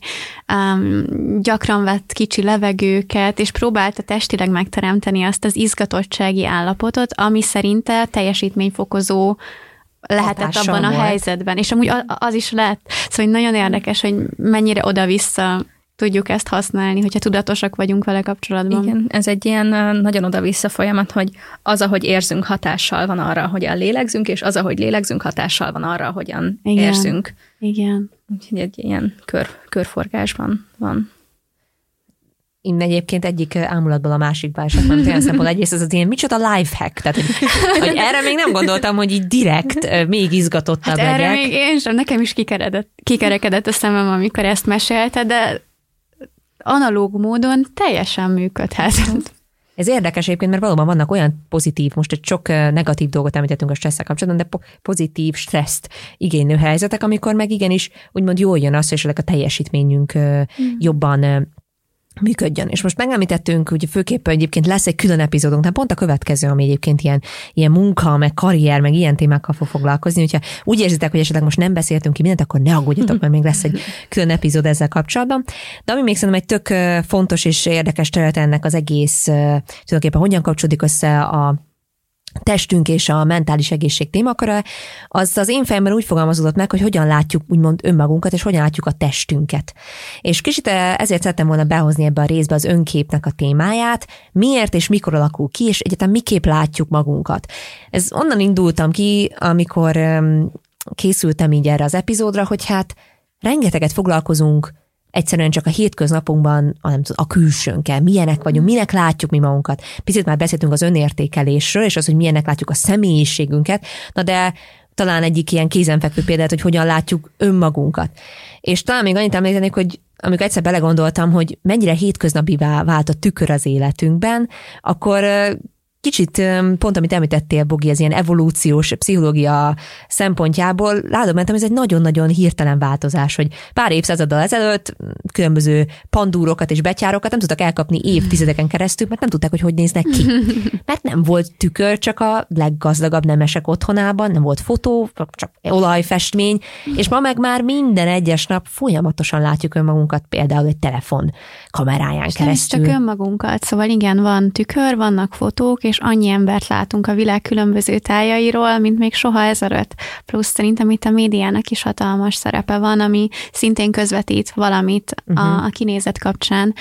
um, gyakran vett kicsi levegőket, és próbálta testileg megteremteni azt az izgatottsági állapotot, ami szerinte teljesítményfokozó lehetett abban a volt. helyzetben, és amúgy az is lett. Szóval nagyon érdekes, hogy mennyire oda-vissza tudjuk ezt használni, hogyha tudatosak vagyunk vele kapcsolatban. Igen, ez egy ilyen nagyon oda-vissza folyamat, hogy az, ahogy érzünk, hatással van arra, hogyan lélegzünk, és az, ahogy lélegzünk, hatással van arra, hogyan Igen. érzünk. Igen. Úgyhogy egy ilyen kör, körforgásban van. Én egyébként egyik ámulatból a másikba esett, mert olyan szempontból egyrészt ez az ilyen micsoda lifehack, tehát hogy, hogy erre még nem gondoltam, hogy így direkt még izgatottabb hát legyek. Erre még én sem, nekem is kikeredett, kikerekedett a szemem, amikor ezt mesélte, de analóg módon teljesen működhet. Ez érdekes egyébként, mert valóban vannak olyan pozitív, most egy sok negatív dolgot említettünk a stresszel kapcsolatban, de pozitív stresszt igénylő helyzetek, amikor meg igenis úgymond jól jön az, hogy esetleg a teljesítményünk mm. jobban működjön. És most megemlítettünk, hogy főképpen egyébként lesz egy külön epizódunk, tehát pont a következő, ami egyébként ilyen, ilyen munka, meg karrier, meg ilyen témákkal fog foglalkozni. Hogyha úgy érzitek, hogy esetleg most nem beszéltünk ki mindent, akkor ne aggódjatok, mert még lesz egy külön epizód ezzel kapcsolatban. De ami még szerintem egy tök fontos és érdekes terület ennek az egész, tulajdonképpen hogyan kapcsolódik össze a testünk és a mentális egészség témaköre, az az én fejemben úgy fogalmazódott meg, hogy hogyan látjuk úgymond önmagunkat, és hogyan látjuk a testünket. És kicsit eh, ezért szerettem volna behozni ebbe a részbe az önképnek a témáját, miért és mikor alakul ki, és egyetem miképp látjuk magunkat. Ez onnan indultam ki, amikor készültem így erre az epizódra, hogy hát rengeteget foglalkozunk egyszerűen csak a hétköznapunkban a, nem tudom, a külsőnkkel, milyenek vagyunk, minek látjuk mi magunkat. Picit már beszéltünk az önértékelésről, és az, hogy milyenek látjuk a személyiségünket, na de talán egyik ilyen kézenfekvő példát, hogy hogyan látjuk önmagunkat. És talán még annyit említenék, hogy amikor egyszer belegondoltam, hogy mennyire hétköznapivá vált a tükör az életünkben, akkor kicsit pont, amit említettél, Bogi, az ilyen evolúciós pszichológia szempontjából, látom, mert ez egy nagyon-nagyon hirtelen változás, hogy pár évszázaddal ezelőtt különböző pandúrokat és betyárokat nem tudtak elkapni évtizedeken keresztül, mert nem tudták, hogy hogy néznek ki. Mert nem volt tükör csak a leggazdagabb nemesek otthonában, nem volt fotó, csak olajfestmény, és ma meg már minden egyes nap folyamatosan látjuk önmagunkat például egy telefon kameráján és keresztül. Nem csak önmagunkat, szóval igen, van tükör, vannak fotók, és és annyi embert látunk a világ különböző tájairól, mint még soha ezelőtt. Plusz szerintem itt a médiának is hatalmas szerepe van, ami szintén közvetít valamit uh-huh. a, mhm. a kinézet kapcsán.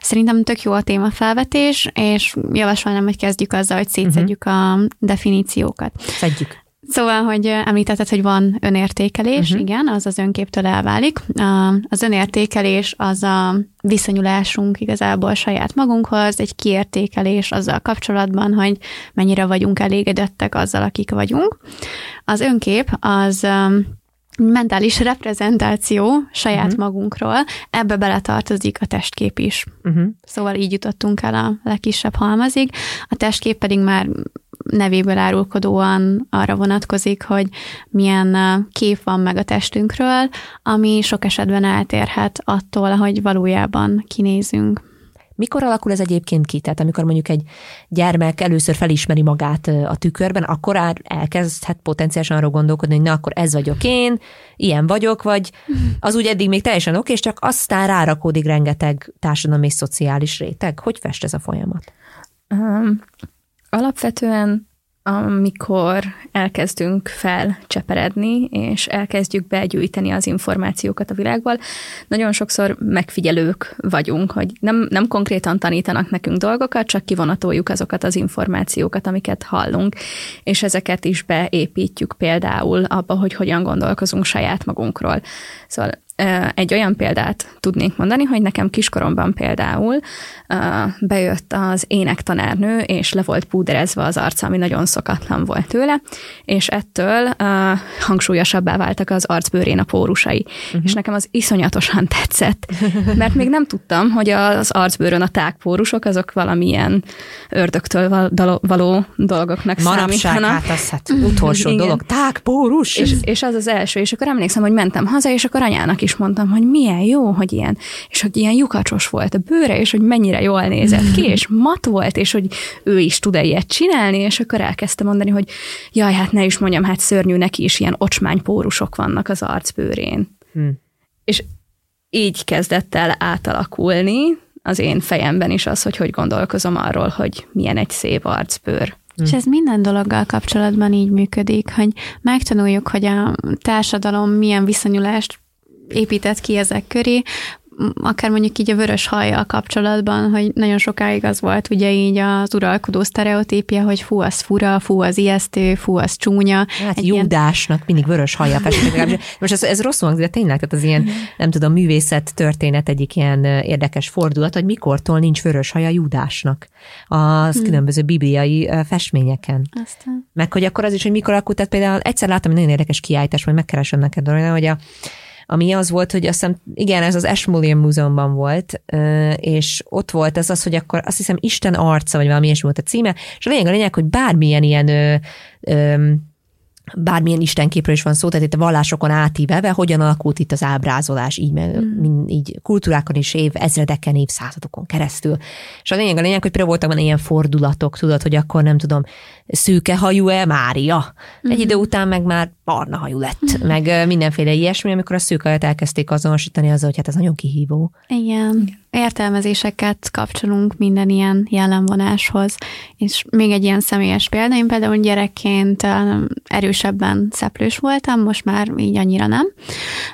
Szerintem tök jó a témafelvetés, és javasolnám, hogy kezdjük azzal, hogy szétszedjük uh-huh. a definíciókat. Szedjük. Szóval, hogy említetted, hogy van önértékelés, uh-huh. igen, az az önképtől elválik. Az önértékelés az a viszonyulásunk igazából saját magunkhoz, egy kiértékelés azzal kapcsolatban, hogy mennyire vagyunk elégedettek azzal, akik vagyunk. Az önkép az mentális reprezentáció saját uh-huh. magunkról, ebbe beletartozik a testkép is. Uh-huh. Szóval így jutottunk el a legkisebb halmazig. A testkép pedig már nevéből árulkodóan arra vonatkozik, hogy milyen kép van meg a testünkről, ami sok esetben eltérhet attól, hogy valójában kinézünk. Mikor alakul ez egyébként ki? Tehát amikor mondjuk egy gyermek először felismeri magát a tükörben, akkor elkezdhet potenciálisan arról gondolkodni, hogy na akkor ez vagyok én, ilyen vagyok, vagy az úgy eddig még teljesen oké, és csak aztán rárakódik rengeteg társadalmi és szociális réteg. Hogy fest ez a folyamat? Um, Alapvetően amikor elkezdünk felcseperedni, és elkezdjük begyűjteni az információkat a világból, nagyon sokszor megfigyelők vagyunk, hogy nem, nem konkrétan tanítanak nekünk dolgokat, csak kivonatoljuk azokat az információkat, amiket hallunk, és ezeket is beépítjük például abba, hogy hogyan gondolkozunk saját magunkról. Szóval egy olyan példát tudnék mondani, hogy nekem kiskoromban például bejött az énektanárnő, és le volt púderezve az arca, ami nagyon szokatlan volt tőle, és ettől hangsúlyosabbá váltak az arcbőrén a pórusai. Uh-huh. És nekem az iszonyatosan tetszett, mert még nem tudtam, hogy az arcbőrön a tágpórusok azok valamilyen ördögtől való dolgoknak Manapság, számítanak. hát az hát utolsó dolog, tágpórus. És, és az az első, és akkor emlékszem, hogy mentem haza, és akkor anyának is mondtam, hogy milyen jó, hogy ilyen, és hogy ilyen lyukacsos volt a bőre, és hogy mennyire jól nézett ki, és mat volt, és hogy ő is tud-e ilyet csinálni, és akkor elkezdte mondani, hogy jaj, hát ne is mondjam, hát szörnyű, neki is ilyen ocsmánypórusok vannak az arcbőrén. Hmm. És így kezdett el átalakulni az én fejemben is az, hogy hogy gondolkozom arról, hogy milyen egy szép arcbőr. És ez minden dologgal kapcsolatban így működik, hogy megtanuljuk, hogy a társadalom milyen viszonyulást épített ki ezek köré, akár mondjuk így a vörös hajjal kapcsolatban, hogy nagyon sokáig az volt ugye így az uralkodó sztereotípia, hogy fú, az fura, fú, az ijesztő, fú, az csúnya. Hát Egy Júdásnak ilyen... mindig vörös hajjal festettek. Most ez, ez rosszul hangzik, de tényleg, tehát az ilyen, nem tudom, művészet történet egyik ilyen érdekes fordulat, hogy mikortól nincs vörös haja Júdásnak az hmm. különböző bibliai festményeken. Aztán. Meg hogy akkor az is, hogy mikor alakult, tehát például egyszer láttam egy nagyon érdekes kiállítás, majd megkeresem neked, hogy a ami az volt, hogy azt hiszem, igen, ez az Ashmolean Múzeumban volt, és ott volt ez az, hogy akkor azt hiszem Isten arca, vagy valami ilyesmi volt a címe, és a lényeg a lényeg, hogy bármilyen ilyen bármilyen istenképről is van szó, tehát itt a vallásokon átívelve, hogyan alakult itt az ábrázolás, így, mm. így kultúrákon is év, ezredeken, évszázadokon keresztül. És a lényeg a lényeg, hogy például voltak van ilyen fordulatok, tudod, hogy akkor nem tudom, szűke hajú-e Mária. Mm. Egy idő után meg már barna hajú lett, mm. meg mindenféle ilyesmi, amikor a szűk elkezdték azonosítani azzal, hogy hát ez nagyon kihívó. Igen. Értelmezéseket kapcsolunk minden ilyen jellemvonáshoz. És még egy ilyen személyes példa, én például gyerekként erősebben szeplős voltam, most már így annyira nem,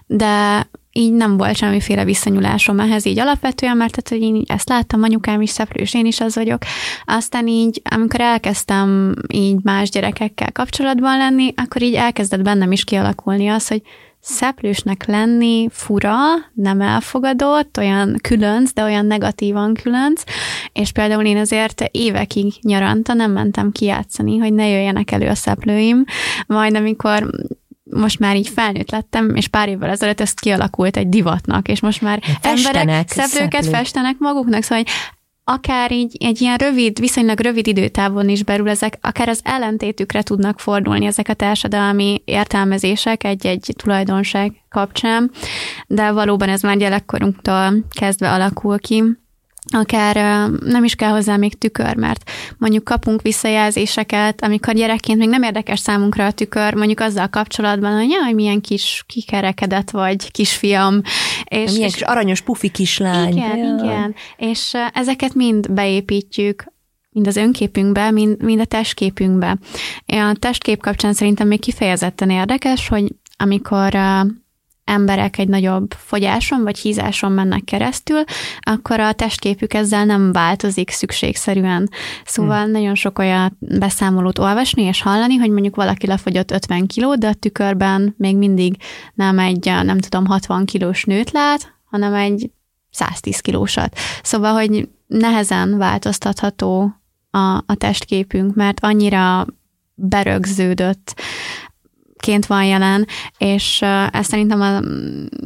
de így nem volt semmiféle visszanyulásom ehhez így alapvetően, mert tehát, hogy én ezt láttam, anyukám is szeplős, én is az vagyok. Aztán így, amikor elkezdtem így más gyerekekkel kapcsolatban lenni, akkor így elkezdett bennem is kialakulni az, hogy szeplősnek lenni fura, nem elfogadott, olyan különc, de olyan negatívan különc, és például én azért évekig nyaranta nem mentem kijátszani, hogy ne jöjjenek elő a szeplőim, majd amikor most már így felnőtt lettem, és pár évvel ezelőtt ez kialakult egy divatnak, és most már festenek, emberek szeplőket szeplő. festenek maguknak, szóval hogy akár így egy ilyen rövid, viszonylag rövid időtávon is belül ezek, akár az ellentétükre tudnak fordulni ezek a társadalmi értelmezések egy-egy tulajdonság kapcsán, de valóban ez már gyerekkorunktól kezdve alakul ki akár nem is kell hozzá még tükör, mert mondjuk kapunk visszajelzéseket, amikor gyerekként még nem érdekes számunkra a tükör, mondjuk azzal kapcsolatban, hogy jaj, milyen kis kikerekedett vagy kisfiam. És, milyen és, kis aranyos pufi kislány. Igen, ja. igen. És ezeket mind beépítjük mind az önképünkbe, mind, mind a testképünkbe. A testkép kapcsán szerintem még kifejezetten érdekes, hogy amikor emberek egy nagyobb fogyáson vagy hízáson mennek keresztül, akkor a testképük ezzel nem változik szükségszerűen. Szóval hmm. nagyon sok olyan beszámolót olvasni és hallani, hogy mondjuk valaki lefogyott 50 kilót, de a tükörben még mindig nem egy, nem tudom, 60 kilós nőt lát, hanem egy 110 kilósat. Szóval, hogy nehezen változtatható a, a testképünk, mert annyira berögződött ként van jelen, és ez szerintem a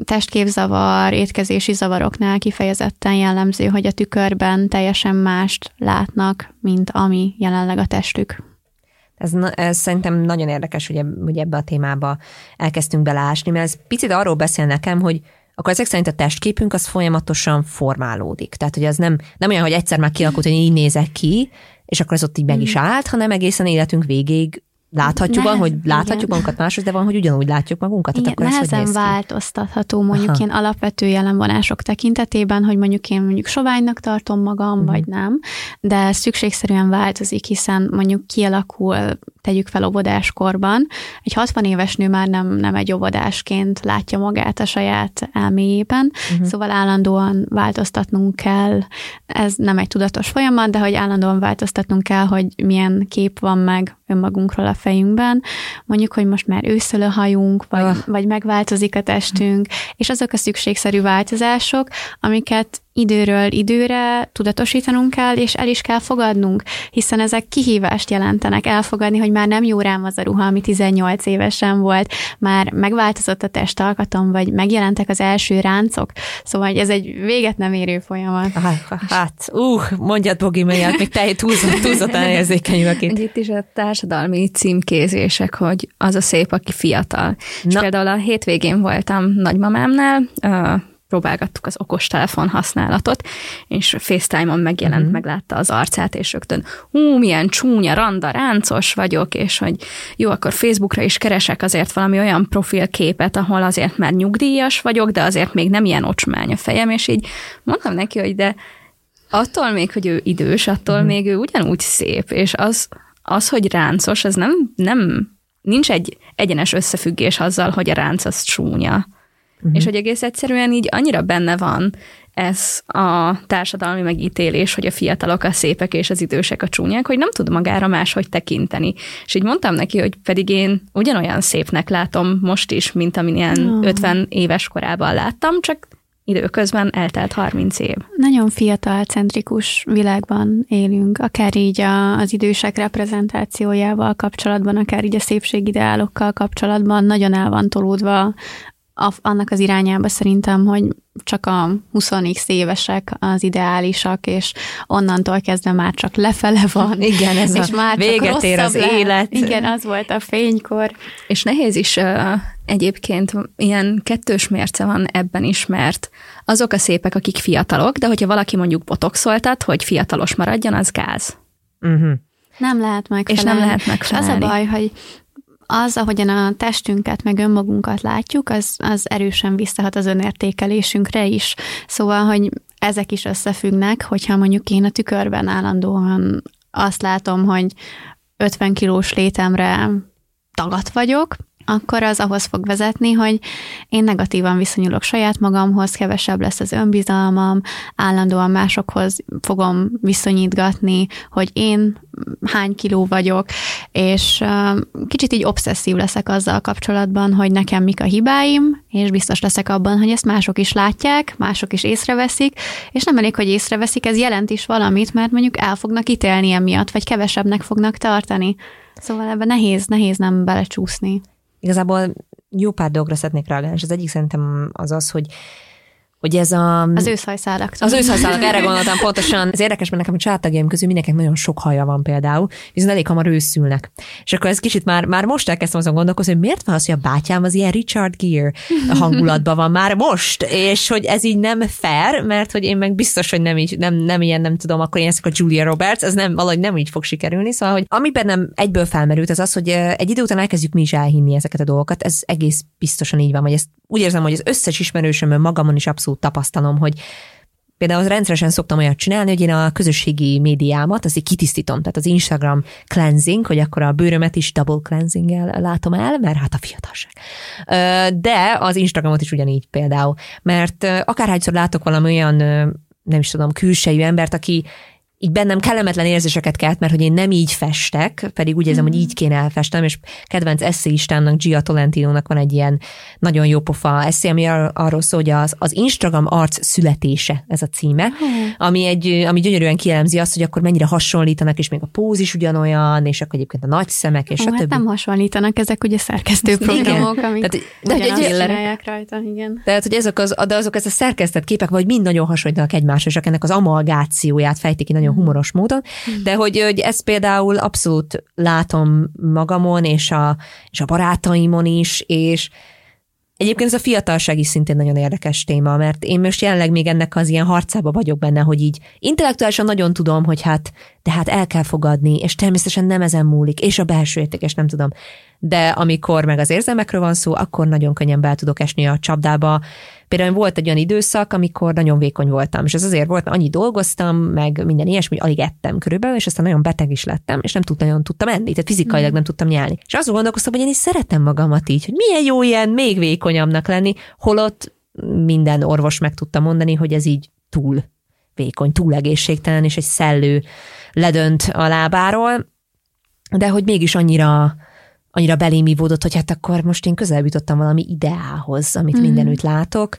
testképzavar, étkezési zavaroknál kifejezetten jellemző, hogy a tükörben teljesen mást látnak, mint ami jelenleg a testük. Ez, ez szerintem nagyon érdekes, hogy, hogy ebbe a témába elkezdtünk belásni, mert ez picit arról beszél nekem, hogy akkor ezek szerint a testképünk az folyamatosan formálódik. Tehát, hogy az nem, nem olyan, hogy egyszer már kialakult, hogy így nézek ki, és akkor ez ott így meg is mm. állt, hanem egészen életünk végéig Láthatjuk van, hogy láthatjuk igen. magunkat máshoz, de van, hogy ugyanúgy látjuk magunkat. Igen, akkor nehezen ez, változtatható mondjuk Aha. ilyen alapvető jelenvonások tekintetében, hogy mondjuk én mondjuk soványnak tartom magam, uh-huh. vagy nem, de szükségszerűen változik, hiszen mondjuk kialakul tegyük fel óvodáskorban. Egy 60 éves nő már nem, nem egy óvodásként látja magát a saját elméjében, uh-huh. szóval állandóan változtatnunk kell. Ez nem egy tudatos folyamat, de hogy állandóan változtatnunk kell, hogy milyen kép van meg önmagunkról a fejünkben. Mondjuk, hogy most már őszöl a hajunk, vagy, uh. vagy megváltozik a testünk, és azok a szükségszerű változások, amiket időről időre tudatosítanunk kell, és el is kell fogadnunk, hiszen ezek kihívást jelentenek elfogadni, hogy már nem jó rám az a ruha, ami 18 évesen volt, már megváltozott a testalkatom, vagy megjelentek az első ráncok, szóval ez egy véget nem érő folyamat. Hát, uh, mondjad Bogi, mert még te túlzott, túlzottan érzékenyülök itt. Itt is a társadalmi címkézések, hogy az a szép, aki fiatal. Na. És például a hétvégén voltam nagymamámnál, próbálgattuk az okostelefon használatot, és FaceTime-on megjelent, uh-huh. meglátta az arcát, és rögtön, hú, milyen csúnya, randa, ráncos vagyok, és hogy jó, akkor Facebookra is keresek azért valami olyan profilképet, ahol azért már nyugdíjas vagyok, de azért még nem ilyen ocsmány a fejem, és így mondtam neki, hogy de attól még, hogy ő idős, attól uh-huh. még ő ugyanúgy szép, és az, az hogy ráncos, az nem, nem nincs egy egyenes összefüggés azzal, hogy a ránc az csúnya. Uh-huh. És hogy egész egyszerűen így annyira benne van ez a társadalmi megítélés, hogy a fiatalok a szépek és az idősek a csúnyák, hogy nem tud magára máshogy tekinteni. És így mondtam neki, hogy pedig én ugyanolyan szépnek látom most is, mint amilyen uh-huh. 50 éves korában láttam, csak időközben eltelt 30 év. Nagyon fiatal centrikus világban élünk, akár így a, az idősek reprezentációjával kapcsolatban, akár így a szépségideálokkal kapcsolatban nagyon el van tolódva a, annak az irányába szerintem, hogy csak a 20x évesek az ideálisak, és onnantól kezdve már csak lefele van. Igen, ez és a már csak véget ér az rosszabb lehet. élet. Igen, az volt a fénykor. És nehéz is uh, egyébként ilyen kettős mérce van ebben is, mert azok a szépek, akik fiatalok, de hogyha valaki mondjuk botoxoltat, hogy fiatalos maradjon, az gáz. Uh-huh. Nem lehet megfelelni. És nem lehet És az a megfelelni. baj, hogy az, ahogyan a testünket, meg önmagunkat látjuk, az, az erősen visszahat az önértékelésünkre is. Szóval, hogy ezek is összefüggnek, hogyha mondjuk én a tükörben állandóan azt látom, hogy 50 kilós létemre tagat vagyok, akkor az ahhoz fog vezetni, hogy én negatívan viszonyulok saját magamhoz, kevesebb lesz az önbizalmam, állandóan másokhoz fogom viszonyítgatni, hogy én hány kiló vagyok, és kicsit így obszesszív leszek azzal kapcsolatban, hogy nekem mik a hibáim, és biztos leszek abban, hogy ezt mások is látják, mások is észreveszik, és nem elég, hogy észreveszik, ez jelent is valamit, mert mondjuk el fognak ítélni emiatt, vagy kevesebbnek fognak tartani. Szóval ebben nehéz, nehéz nem belecsúszni. Igazából jó pár dolgra szeretnék reagálni, és az egyik szerintem az az, hogy hogy ez a... Az őszhajszálaktól. Az őszhajszálak, erre gondoltam pontosan. Ez érdekes, mert nekem a családtagjaim közül mindenkinek nagyon sok haja van például, viszont elég hamar őszülnek. És akkor ez kicsit már, már most elkezdtem azon gondolkozni, hogy miért van az, hogy a bátyám az ilyen Richard Gere hangulatban van már most, és hogy ez így nem fair, mert hogy én meg biztos, hogy nem, így, nem, nem ilyen, nem tudom, akkor én ezek a Julia Roberts, ez nem, valahogy nem így fog sikerülni. Szóval, hogy ami bennem egyből felmerült, az az, hogy egy idő után elkezdjük mi is elhinni ezeket a dolgokat. Ez egész biztosan így van, hogy ezt úgy érzem, hogy az összes ismerősömön magamon is abszolút tapasztalom, hogy például rendszeresen szoktam olyat csinálni, hogy én a közösségi médiámat, így kitisztítom, tehát az Instagram cleansing, hogy akkor a bőrömet is double cleansing látom el, mert hát a fiatalság. De az Instagramot is ugyanígy például, mert akárhányszor látok valami olyan, nem is tudom, külsejű embert, aki így bennem kellemetlen érzéseket kelt, mert hogy én nem így festek, pedig úgy érzem, hogy így kéne elfestem, és kedvenc eszéistának, Gia Tolentino-nak van egy ilyen nagyon jó pofa eszé, ami ar- arról szól, hogy az, az Instagram arc születése, ez a címe, ami, egy, ami gyönyörűen kielemzi azt, hogy akkor mennyire hasonlítanak, és még a póz is ugyanolyan, és akkor egyébként a nagy szemek, és Ó, a hát többi. nem hasonlítanak, ezek ugye szerkesztő programok, amik Tehát, de, ugyanazt rajta, igen. tehát, hogy ezek az, de azok ez a szerkesztett képek, vagy mind nagyon hasonlítanak egymásra, és ennek az amalgációját fejtik ki nagyon humoros módon, de hogy, hogy ezt például abszolút látom magamon, és a, és a barátaimon is, és Egyébként ez a fiatalság is szintén nagyon érdekes téma, mert én most jelenleg még ennek az ilyen harcába vagyok benne, hogy így intellektuálisan nagyon tudom, hogy hát, de hát el kell fogadni, és természetesen nem ezen múlik, és a belső értékes nem tudom. De amikor meg az érzelmekről van szó, akkor nagyon könnyen bele tudok esni a csapdába. Például volt egy olyan időszak, amikor nagyon vékony voltam, és ez azért volt, mert annyi dolgoztam, meg minden ilyesmi, alig ettem körülbelül, és aztán nagyon beteg is lettem, és nem tudtam, nagyon tudtam enni, tehát fizikailag nem tudtam nyelni. És azon gondolkoztam, hogy én is szeretem magamat így, hogy milyen jó ilyen még vékonyabbnak lenni, holott minden orvos meg tudta mondani, hogy ez így túl vékony, túl egészségtelen, és egy szellő ledönt a lábáról, de hogy mégis annyira annyira belém ívódott, hogy hát akkor most én közel jutottam valami ideához, amit mm. mindenütt látok.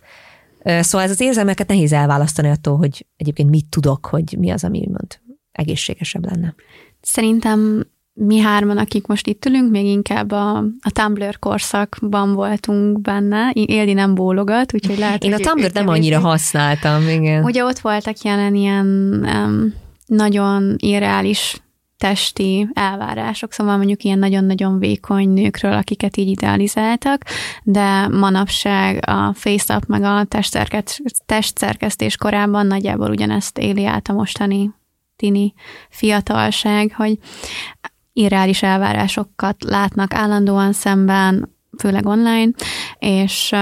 Szóval ez az érzelmeket nehéz elválasztani attól, hogy egyébként mit tudok, hogy mi az, ami mond egészségesebb lenne. Szerintem mi hárman, akik most itt ülünk, még inkább a, a Tumblr korszakban voltunk benne. Éldi nem bólogat, úgyhogy lehet, Én a Tumblr nem annyira használtam, igen. Ugye ott voltak jelen ilyen um, nagyon irreális testi elvárások, szóval mondjuk ilyen nagyon-nagyon vékony nőkről, akiket így idealizáltak, de manapság a face-up meg a testszerket, testszerkesztés korában nagyjából ugyanezt éli át a mostani tini fiatalság, hogy irreális elvárásokat látnak állandóan szemben, főleg online, és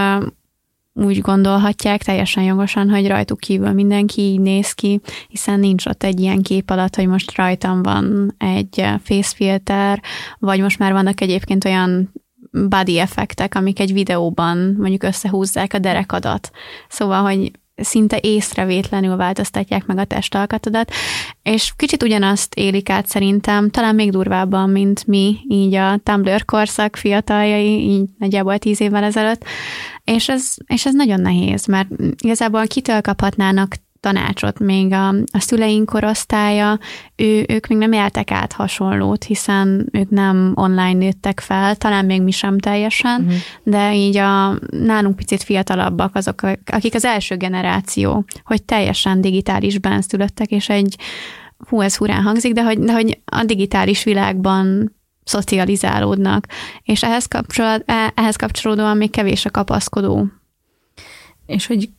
úgy gondolhatják teljesen jogosan, hogy rajtuk kívül mindenki így néz ki, hiszen nincs ott egy ilyen kép alatt, hogy most rajtam van egy facefilter, vagy most már vannak egyébként olyan body effektek, amik egy videóban mondjuk összehúzzák a derekadat. Szóval, hogy szinte észrevétlenül változtatják meg a testalkatodat, és kicsit ugyanazt élik át szerintem, talán még durvábban, mint mi, így a Tumblr korszak fiataljai, így nagyjából tíz évvel ezelőtt, és ez, és ez nagyon nehéz, mert igazából kitől kaphatnának tanácsot. Még a, a szüleink korosztálya, ő, ők még nem éltek át hasonlót, hiszen ők nem online nőttek fel, talán még mi sem teljesen, uh-huh. de így a nálunk picit fiatalabbak azok, akik az első generáció, hogy teljesen digitálisban születtek, és egy hú, ez hurán hangzik, de hogy, de hogy a digitális világban szocializálódnak, és ehhez, kapcsolód, e, ehhez kapcsolódóan még kevés a kapaszkodó. És hogy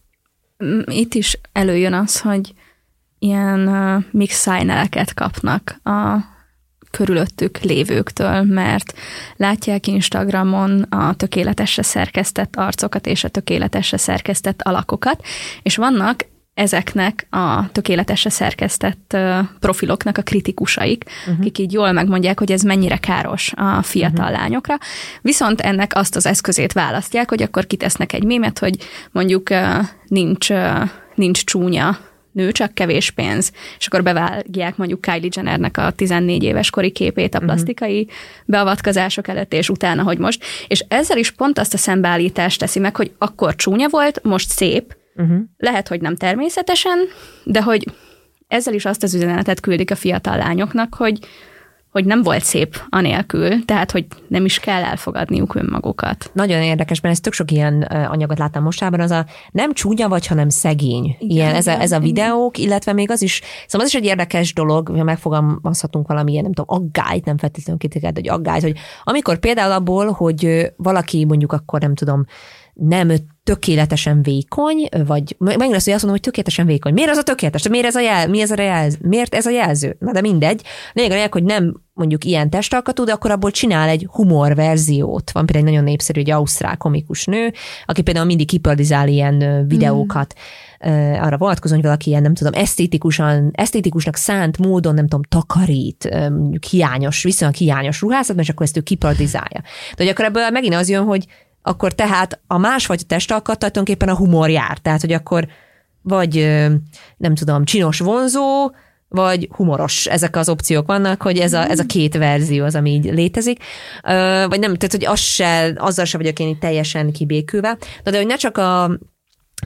itt is előjön az, hogy ilyen uh, mix signeleket kapnak a körülöttük lévőktől, mert látják Instagramon a tökéletesre szerkesztett arcokat és a tökéletesre szerkesztett alakokat, és vannak ezeknek a tökéletesre szerkesztett profiloknak a kritikusaik, uh-huh. akik így jól megmondják, hogy ez mennyire káros a fiatal uh-huh. lányokra. Viszont ennek azt az eszközét választják, hogy akkor kitesznek egy mémet, hogy mondjuk nincs, nincs csúnya nő, csak kevés pénz, és akkor bevágják mondjuk Kylie Jennernek a 14 éves kori képét a plastikai uh-huh. beavatkozások előtt, és utána, hogy most. És ezzel is pont azt a szembeállítást teszi meg, hogy akkor csúnya volt, most szép, Uh-huh. Lehet, hogy nem természetesen, de hogy ezzel is azt az üzenetet küldik a fiatal lányoknak, hogy, hogy nem volt szép anélkül, tehát hogy nem is kell elfogadniuk önmagukat. Nagyon érdekes, mert ez tök sok ilyen anyagot láttam mostában, az a nem csúnya vagy, hanem szegény. Igen, ilyen, ez, a, ez a videók, illetve még az is, szóval az is egy érdekes dolog, hogy megfogalmazhatunk valamilyen, nem tudom, aggályt, nem feltétlenül kritikát, hogy aggályt, hogy amikor például abból, hogy valaki mondjuk akkor nem tudom, nem tökéletesen vékony, vagy megint azt, hogy azt mondom, hogy tökéletesen vékony. Miért az a tökéletes? Miért ez a jel, mi ez a jelző? Miért ez a jelző? Na de mindegy. Lényeg a hogy nem mondjuk ilyen testalkatú, de akkor abból csinál egy humor verziót. Van például egy nagyon népszerű, egy ausztrál komikus nő, aki például mindig kipöldizál ilyen videókat. Mm arra vonatkozóan, hogy valaki ilyen, nem tudom, esztétikusan, esztétikusnak szánt módon, nem tudom, takarít, mondjuk hiányos, viszonylag hiányos ruházat, és akkor ezt ő kipardizálja. De hogy akkor ebből megint az jön, hogy akkor tehát a másfajta testalkat tulajdonképpen a humor jár. Tehát, hogy akkor vagy nem tudom, csinos vonzó, vagy humoros. Ezek az opciók vannak, hogy ez a, ez a két verzió az, ami így létezik. Vagy nem, tehát, hogy az se, azzal se vagyok én így teljesen kibékülve. De, de hogy ne csak a,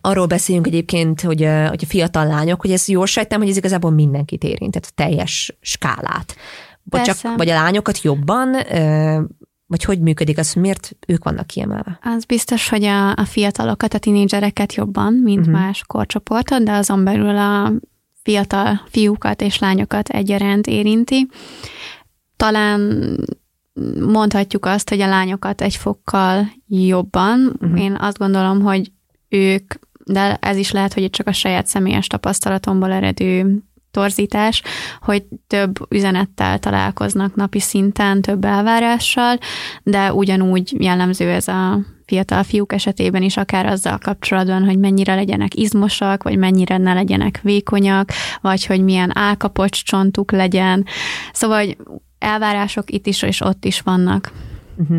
arról beszéljünk egyébként, hogy, hogy a fiatal lányok, hogy ez jól sejtem, hogy ez igazából mindenkit érint, tehát a teljes skálát. Vagy, csak, vagy a lányokat jobban, vagy hogy működik az, miért ők vannak kiemelve? Az biztos, hogy a, a fiatalokat, a tinédzsereket jobban, mint uh-huh. más korcsoportot, de azon belül a fiatal fiúkat és lányokat egyaránt érinti. Talán mondhatjuk azt, hogy a lányokat egy fokkal jobban. Uh-huh. Én azt gondolom, hogy ők, de ez is lehet, hogy csak a saját személyes tapasztalatomból eredő torzítás, hogy több üzenettel találkoznak napi szinten, több elvárással, de ugyanúgy jellemző ez a fiatal fiúk esetében is, akár azzal kapcsolatban, hogy mennyire legyenek izmosak, vagy mennyire ne legyenek vékonyak, vagy hogy milyen álkapocs csontuk legyen. Szóval elvárások itt is és ott is vannak. Uh-huh.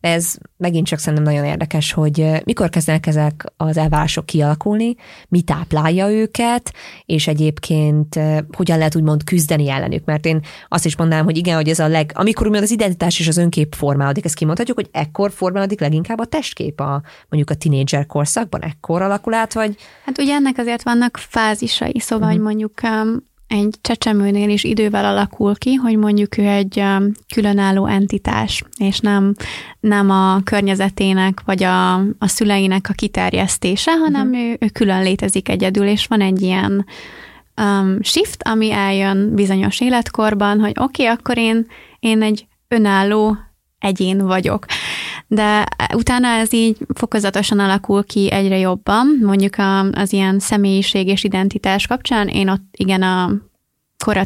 De ez megint csak szerintem nagyon érdekes, hogy mikor kezdenek ezek az elvárások kialakulni, mi táplálja őket, és egyébként hogyan lehet úgymond küzdeni ellenük. Mert én azt is mondanám, hogy igen, hogy ez a leg, amikor úgymond az identitás és az önkép formálódik, ezt kimondhatjuk, hogy ekkor formálódik leginkább a testkép a mondjuk a tinédzser korszakban, ekkor alakul át, vagy? Hát ugye ennek azért vannak fázisai, szóval, uh-huh. hogy mondjuk um, egy csecsemőnél is idővel alakul ki, hogy mondjuk ő egy um, különálló entitás, és nem, nem a környezetének vagy a, a szüleinek a kiterjesztése, hanem uh-huh. ő, ő külön létezik egyedül, és van egy ilyen um, shift, ami eljön bizonyos életkorban, hogy oké, okay, akkor én, én egy önálló egyén vagyok. De utána ez így fokozatosan alakul ki egyre jobban, mondjuk az ilyen személyiség és identitás kapcsán én ott igen a kora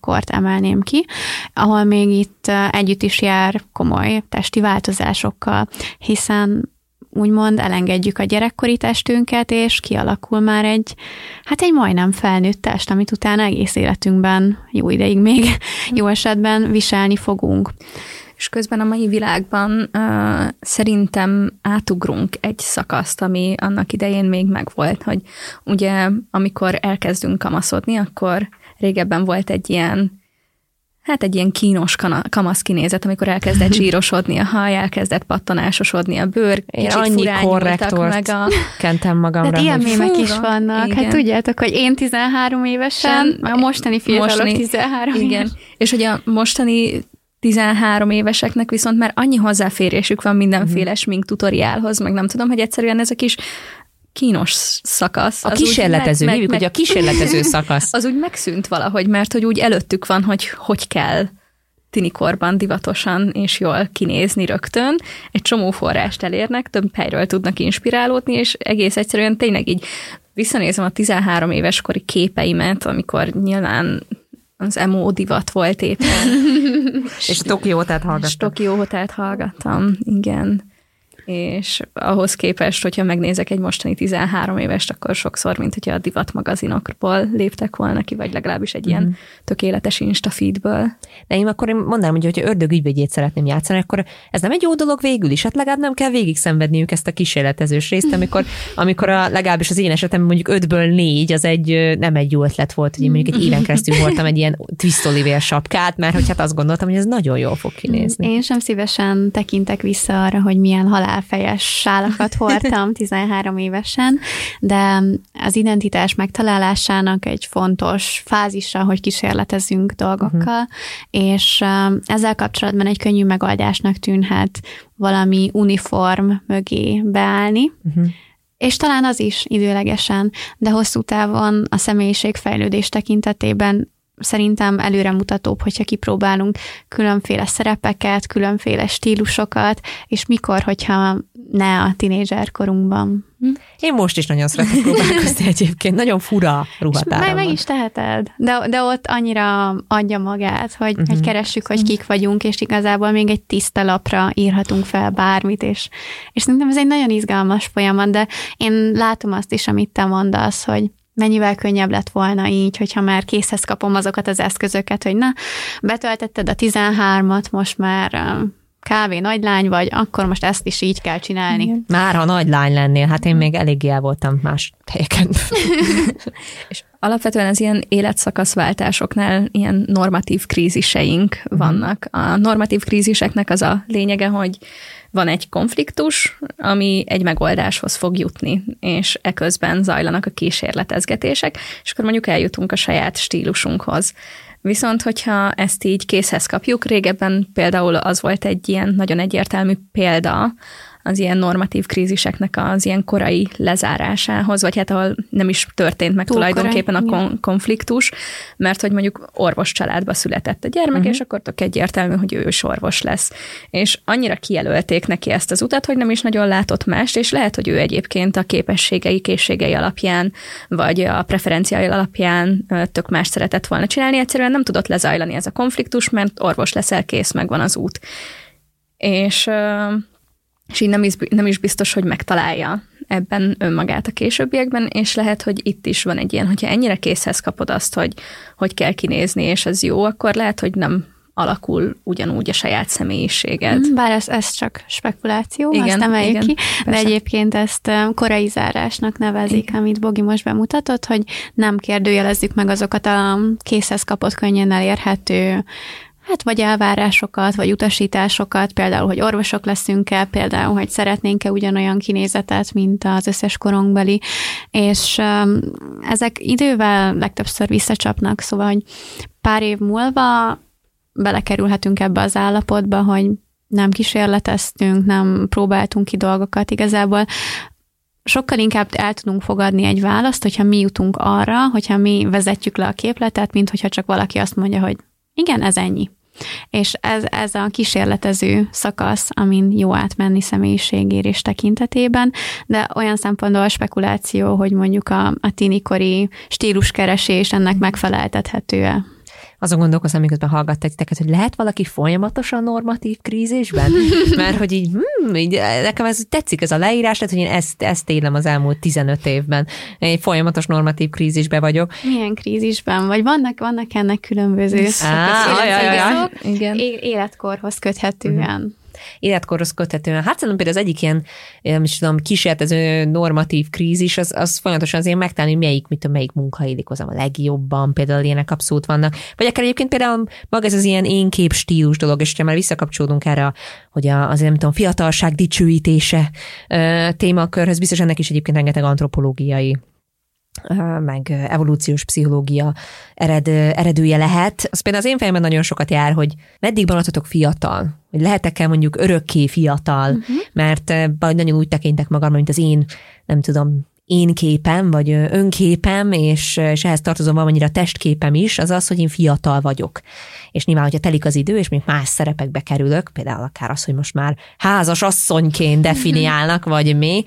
kort emelném ki, ahol még itt együtt is jár komoly testi változásokkal, hiszen úgymond elengedjük a gyerekkori testünket, és kialakul már egy, hát egy majdnem felnőtt test, amit utána egész életünkben jó ideig még jó esetben viselni fogunk és közben a mai világban uh, szerintem átugrunk egy szakaszt, ami annak idején még megvolt, hogy ugye amikor elkezdünk kamaszodni, akkor régebben volt egy ilyen hát egy ilyen kínos kamasz kinézet, amikor elkezdett zsírosodni a haj, elkezdett pattanásosodni a bőr, Én annyi korrektort meg a... kentem magamra. Tehát ilyen hogy mémek fú, is vannak. igen. Hát tudjátok, hogy én 13 évesen, a mostani fiatalok Mostani- 13 Igen. éves. És hogy a mostani 13 éveseknek viszont már annyi hozzáférésük van mindenféle smink tutoriálhoz, meg nem tudom, hogy egyszerűen ez a kis kínos szakasz. A kísérletező, meg- hívjuk, meg- hogy a kísérletező szakasz. az úgy megszűnt valahogy, mert hogy úgy előttük van, hogy hogy kell tinikorban divatosan és jól kinézni rögtön. Egy csomó forrást elérnek, több helyről tudnak inspirálódni, és egész egyszerűen tényleg így visszanézem a 13 éves kori képeimet, amikor nyilván az emo divat volt éppen. És Tokió, És hallgattam. Tokió Hotelt hallgattam, igen. És ahhoz képest, hogyha megnézek egy mostani 13 évest, akkor sokszor, mint hogyha a divat magazinokból léptek volna ki, vagy legalábbis egy ilyen tökéletes Insta feedből. De én akkor én mondanám, hogy hogyha ördög ügyvédjét szeretném játszani, akkor ez nem egy jó dolog végül is, hát legalább nem kell végig szenvedniük ezt a kísérletezős részt, amikor, amikor a, legalábbis az én esetemben mondjuk ötből négy, az egy nem egy jó ötlet volt, hogy én mondjuk egy éven keresztül voltam egy ilyen twist Oliver sapkát, mert hogy hát azt gondoltam, hogy ez nagyon jól fog kinézni. Én sem szívesen tekintek vissza arra, hogy milyen halálfejes sálakat hordtam 13 évesen, de az identitás megtalálásának egy fontos fázisa, hogy kísérletezünk dolgokkal, és um, ezzel kapcsolatban egy könnyű megoldásnak tűnhet valami uniform mögé beállni, és talán az is időlegesen, de hosszú távon a személyiségfejlődés tekintetében szerintem előremutatóbb, hogyha kipróbálunk különféle szerepeket, különféle stílusokat, és mikor, hogyha ne a tinédzser korunkban. Én most is nagyon szeretek próbálkozni egyébként, nagyon fura ruhatáram meg, meg is teheted, de, de ott annyira adja magát, hogy, uh-huh. hogy keressük, hogy kik vagyunk, és igazából még egy tiszta lapra írhatunk fel bármit, és, és szerintem ez egy nagyon izgalmas folyamat, de én látom azt is, amit te mondasz, hogy mennyivel könnyebb lett volna így, hogyha már készhez kapom azokat az eszközöket, hogy na, betöltetted a 13-at, most már kávé nagylány vagy, akkor most ezt is így kell csinálni. Igen. Már ha nagy lány lennél, hát én még eléggé el voltam más helyeken. És alapvetően az ilyen életszakaszváltásoknál ilyen normatív kríziseink vannak. A normatív kríziseknek az a lényege, hogy van egy konfliktus, ami egy megoldáshoz fog jutni, és eközben zajlanak a kísérletezgetések, és akkor mondjuk eljutunk a saját stílusunkhoz. Viszont, hogyha ezt így készhez kapjuk, régebben például az volt egy ilyen nagyon egyértelmű példa, az ilyen normatív kríziseknek az ilyen korai lezárásához, vagy hát ahol nem is történt meg Túl tulajdonképpen a korai, kon- konfliktus, mert hogy mondjuk orvos családba született a gyermek, uh-huh. és akkor tök egyértelmű, hogy ő is orvos lesz. És annyira kijelölték neki ezt az utat, hogy nem is nagyon látott mást, és lehet, hogy ő egyébként a képességei, készségei alapján, vagy a preferenciái alapján tök más szeretett volna csinálni, egyszerűen nem tudott lezajlani ez a konfliktus, mert orvos leszel, kész, megvan az út. És és így nem is, nem is biztos, hogy megtalálja ebben önmagát a későbbiekben, és lehet, hogy itt is van egy ilyen, hogyha ennyire készhez kapod azt, hogy hogy kell kinézni, és ez jó, akkor lehet, hogy nem alakul ugyanúgy a saját személyiséged. Mm, Bár ez, ez csak spekuláció, Igen, azt emeljük igen, ki, de persze. egyébként ezt ö, korai zárásnak nevezik, amit Bogi most bemutatott, hogy nem kérdőjelezzük meg azokat a készhez kapott, könnyen elérhető hát vagy elvárásokat, vagy utasításokat, például, hogy orvosok leszünk-e, például, hogy szeretnénk-e ugyanolyan kinézetet, mint az összes korunkbeli, és um, ezek idővel legtöbbször visszacsapnak, szóval, hogy pár év múlva belekerülhetünk ebbe az állapotba, hogy nem kísérleteztünk, nem próbáltunk ki dolgokat igazából, sokkal inkább el tudunk fogadni egy választ, hogyha mi jutunk arra, hogyha mi vezetjük le a képletet, mint hogyha csak valaki azt mondja, hogy igen, ez ennyi. És ez, ez a kísérletező szakasz, amin jó átmenni személyiségérés tekintetében, de olyan szempontból a spekuláció, hogy mondjuk a, a tinikori stíluskeresés ennek megfeleltethető-e. Azon gondolkozom, miközben hallgattak titeket, hogy lehet valaki folyamatosan normatív krízisben? Mert hogy így, hmm, így nekem ez tetszik ez a leírás, tehát hogy én ezt, ezt élem az elmúlt 15 évben. Én egy folyamatos normatív krízisbe vagyok. Milyen krízisben? Vagy vannak, vannak ennek különböző Á, ajaj, ajaj. Igen. életkorhoz köthetően. Életkorhoz köthetően. Hát szerintem például az egyik ilyen, nem is tudom, kísérletező normatív krízis, az, az folyamatosan azért megtalálni, hogy melyik, mit melyik munka illik hozzám a legjobban, például ilyenek abszolút vannak. Vagy akár egyébként például maga ez az ilyen én kép stílus dolog, és ha már visszakapcsolódunk erre, hogy a, az nem tudom, fiatalság dicsőítése témakörhöz, biztos ennek is egyébként rengeteg antropológiai meg evolúciós pszichológia ered, eredője lehet. Az például az én fejemben nagyon sokat jár, hogy meddig maradhatok fiatal, hogy lehetek-e mondjuk örökké fiatal, uh-huh. mert nagyon úgy tekintek magam, mint az én, nem tudom, én képem, vagy önképem, és, és ehhez tartozom valamennyire a testképem is, az az, hogy én fiatal vagyok. És nyilván, hogyha telik az idő, és még más szerepekbe kerülök, például akár az, hogy most már házas asszonyként definiálnak, vagy mi,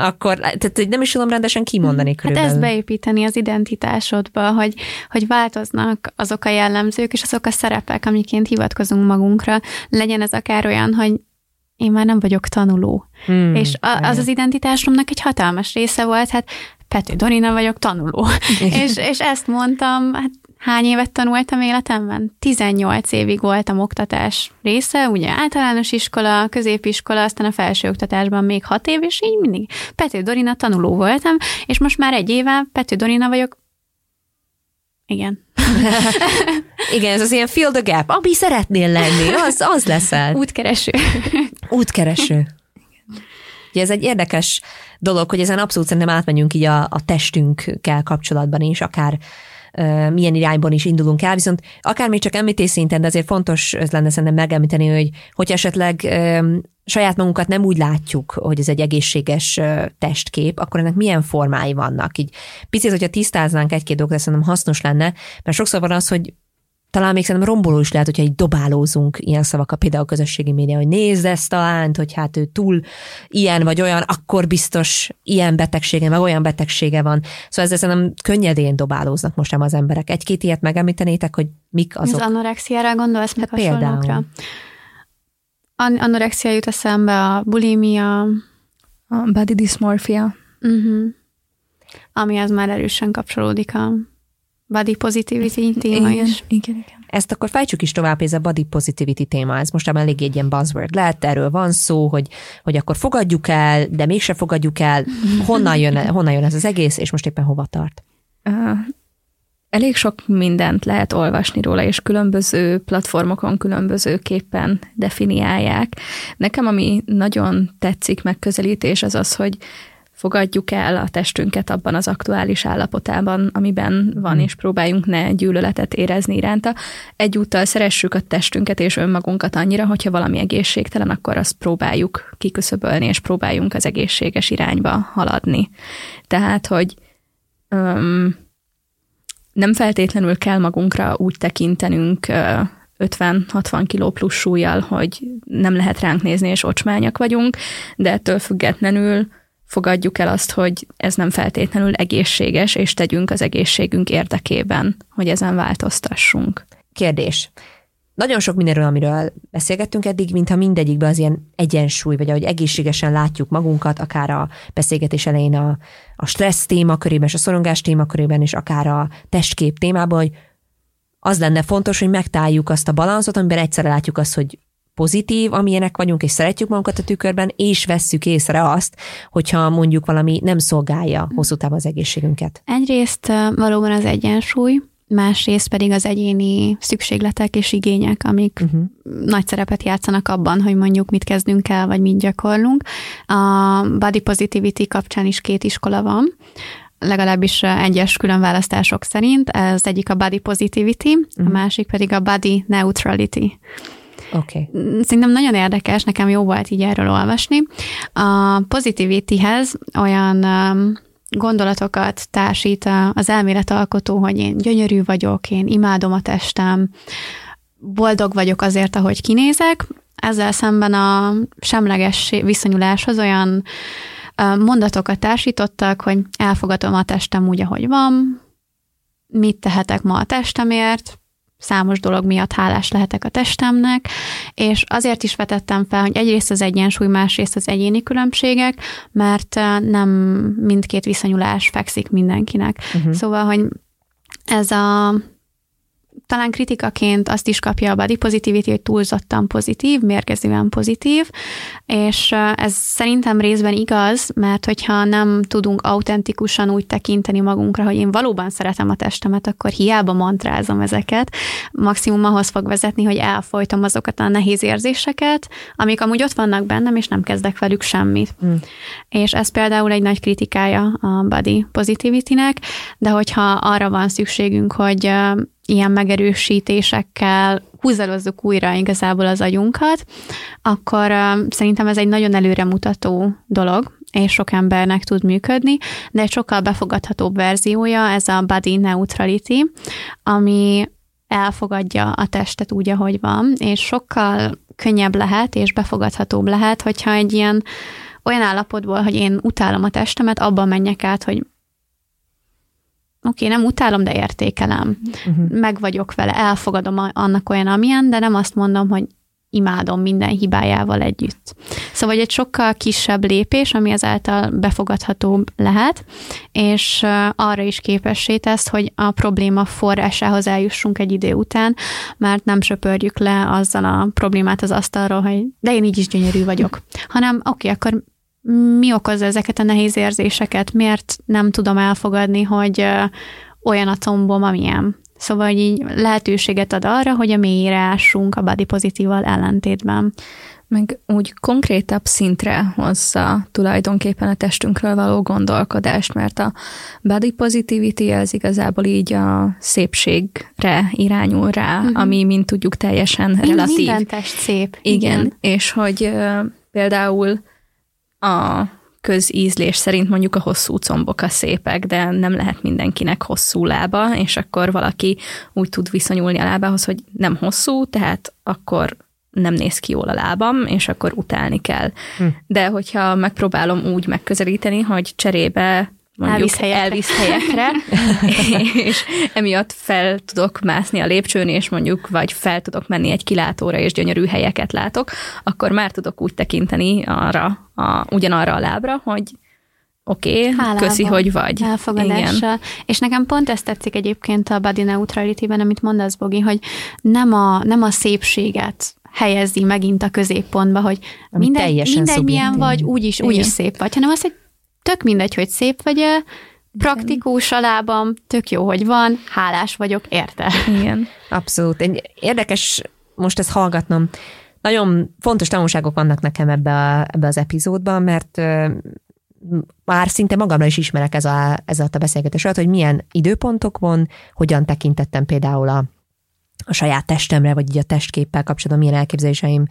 akkor tehát nem is tudom rendesen kimondani hát körülbelül. Hát ezt beépíteni az identitásodba, hogy, hogy változnak azok a jellemzők, és azok a szerepek, amiként hivatkozunk magunkra. Legyen ez akár olyan, hogy én már nem vagyok tanuló. Hmm, és a, az az identitásomnak egy hatalmas része volt, hát Pető Dorina vagyok tanuló. és, és ezt mondtam, hát hány évet tanultam életemben? 18 évig voltam oktatás része, ugye általános iskola, középiskola, aztán a felsőoktatásban még 6 év, és így mindig Pető Dorina tanuló voltam, és most már egy éve Pető Dorina vagyok igen. Igen, ez az ilyen fill the gap. Ami szeretnél lenni, az, az leszel. Útkereső. Útkereső. Ugye ez egy érdekes dolog, hogy ezen abszolút szerintem átmenjünk így a, a testünkkel kapcsolatban is, akár milyen irányban is indulunk el, viszont akár még csak említés szinten, de azért fontos ez lenne szerintem megemlíteni, hogy hogy esetleg saját magunkat nem úgy látjuk, hogy ez egy egészséges testkép, akkor ennek milyen formái vannak. Így picit, hogyha tisztáznánk egy-két dolgot, szerintem hasznos lenne, mert sokszor van az, hogy talán még szerintem romboló is lehet, hogyha így dobálózunk ilyen szavakat, például a közösségi média, hogy nézd ezt talán, hogy hát ő túl ilyen vagy olyan, akkor biztos ilyen betegsége, meg olyan betegsége van. Szóval ezzel szerintem könnyedén dobálóznak most nem az emberek. Egy-két ilyet megemlítenétek, hogy mik azok? Az anorexiára gondolsz, meg hát például. An- anorexia jut eszembe, a bulimia, a body dysmorphia. Uh-huh. Ami az már erősen kapcsolódik a body positivity téma igen, is. Igen, igen. Ezt akkor fejtsük is tovább, ez a body positivity téma, ez most már elég egy ilyen buzzword lehet, erről van szó, hogy, hogy akkor fogadjuk el, de mégse fogadjuk el, honnan jön, honnan jön ez az egész, és most éppen hova tart? Uh, elég sok mindent lehet olvasni róla, és különböző platformokon különbözőképpen definiálják. Nekem, ami nagyon tetszik megközelítés, az az, hogy fogadjuk el a testünket abban az aktuális állapotában, amiben van, hmm. és próbáljunk ne gyűlöletet érezni iránta. Egyúttal szeressük a testünket és önmagunkat annyira, hogyha valami egészségtelen, akkor azt próbáljuk kiküszöbölni, és próbáljunk az egészséges irányba haladni. Tehát, hogy öm, nem feltétlenül kell magunkra úgy tekintenünk 50-60 kiló plusz súlyjal, hogy nem lehet ránk nézni, és ocsmányak vagyunk, de ettől függetlenül fogadjuk el azt, hogy ez nem feltétlenül egészséges, és tegyünk az egészségünk érdekében, hogy ezen változtassunk. Kérdés. Nagyon sok mindenről, amiről beszélgettünk eddig, mintha mindegyikben az ilyen egyensúly, vagy ahogy egészségesen látjuk magunkat, akár a beszélgetés elején a, a stressz témakörében, és a szorongás témakörében, és akár a testkép témában, hogy az lenne fontos, hogy megtaláljuk azt a balanszot, amiben egyszerre látjuk azt, hogy pozitív, amilyenek vagyunk, és szeretjük magunkat a tükörben, és vesszük észre azt, hogyha mondjuk valami nem szolgálja hosszú távon az egészségünket. Egyrészt valóban az egyensúly, másrészt pedig az egyéni szükségletek és igények, amik uh-huh. nagy szerepet játszanak abban, hogy mondjuk mit kezdünk el, vagy mit gyakorlunk. A body positivity kapcsán is két iskola van, legalábbis egyes különválasztások szerint. Ez egyik a body positivity, uh-huh. a másik pedig a body neutrality. Okay. Szerintem nagyon érdekes, nekem jó volt így erről olvasni. A positivityhez olyan um, gondolatokat társít az elméletalkotó, hogy én gyönyörű vagyok, én imádom a testem, boldog vagyok azért, ahogy kinézek. Ezzel szemben a semleges viszonyuláshoz olyan mondatokat társítottak, hogy elfogadom a testem úgy, ahogy van, mit tehetek ma a testemért, számos dolog miatt hálás lehetek a testemnek, és azért is vetettem fel, hogy egyrészt az egyensúly, másrészt az egyéni különbségek, mert nem mindkét viszonyulás fekszik mindenkinek. Uh-huh. Szóval, hogy ez a talán kritikaként azt is kapja a body positivity, hogy túlzottan pozitív, mérgezően pozitív, és ez szerintem részben igaz, mert hogyha nem tudunk autentikusan úgy tekinteni magunkra, hogy én valóban szeretem a testemet, akkor hiába mantrázom ezeket, maximum ahhoz fog vezetni, hogy elfolytom azokat a nehéz érzéseket, amik amúgy ott vannak bennem, és nem kezdek velük semmit. Mm. És ez például egy nagy kritikája a body positivity-nek, de hogyha arra van szükségünk, hogy ilyen megerősítésekkel húzalozzuk újra igazából az agyunkat, akkor szerintem ez egy nagyon előremutató dolog, és sok embernek tud működni, de egy sokkal befogadhatóbb verziója ez a body neutrality, ami elfogadja a testet úgy, ahogy van, és sokkal könnyebb lehet, és befogadhatóbb lehet, hogyha egy ilyen olyan állapotból, hogy én utálom a testemet, abban menjek át, hogy oké, okay, nem utálom, de értékelem. Uh-huh. Meg vagyok vele, elfogadom annak olyan, amilyen, de nem azt mondom, hogy imádom minden hibájával együtt. Szóval egy sokkal kisebb lépés, ami ezáltal befogadhatóbb lehet, és arra is képessé tesz, hogy a probléma forrásához eljussunk egy idő után, mert nem söpörjük le azzal a problémát az asztalról, hogy de én így is gyönyörű vagyok, hanem oké, okay, akkor mi okozza ezeket a nehéz érzéseket, miért nem tudom elfogadni, hogy olyan a combom, amilyen. Szóval így lehetőséget ad arra, hogy a mélyre ássunk a body pozitívval ellentétben. Meg úgy konkrétabb szintre hozza tulajdonképpen a testünkről való gondolkodást, mert a body positivity az igazából így a szépségre irányul rá, uh-huh. ami, mint tudjuk, teljesen relatív. Minden test szép. Igen, Igen. és hogy például a közízlés szerint mondjuk a hosszú combok a szépek, de nem lehet mindenkinek hosszú lába, és akkor valaki úgy tud viszonyulni a lábához, hogy nem hosszú, tehát akkor nem néz ki jól a lábam, és akkor utálni kell. Hm. De hogyha megpróbálom úgy megközelíteni, hogy cserébe mondjuk elvisz helyekre, elvisz helyekre és emiatt fel tudok mászni a lépcsőn, és mondjuk vagy fel tudok menni egy kilátóra, és gyönyörű helyeket látok, akkor már tudok úgy tekinteni arra, a, ugyanarra a lábra, hogy oké, okay, köszi, hogy vagy. Elfogadással. Igen. És nekem pont ezt tetszik egyébként a body neutrality-ben, amit mondasz, Bogi, hogy nem a, nem a szépséget helyezi megint a középpontba, hogy minden, mindegy milyen vagy, úgyis, úgyis szép vagy, hanem az, hogy tök mindegy, hogy szép vagy-e, praktikus a lábam, tök jó, hogy van, hálás vagyok, érte. Igen. Abszolút. Érdekes most ezt hallgatnom. Nagyon fontos tanulságok vannak nekem ebbe, a, ebbe az epizódban, mert már szinte magamra is ismerek ez a, ez a beszélgetés alatt, hogy milyen időpontokon, hogyan tekintettem például a, a saját testemre, vagy így a testképpel kapcsolatban milyen elképzeléseim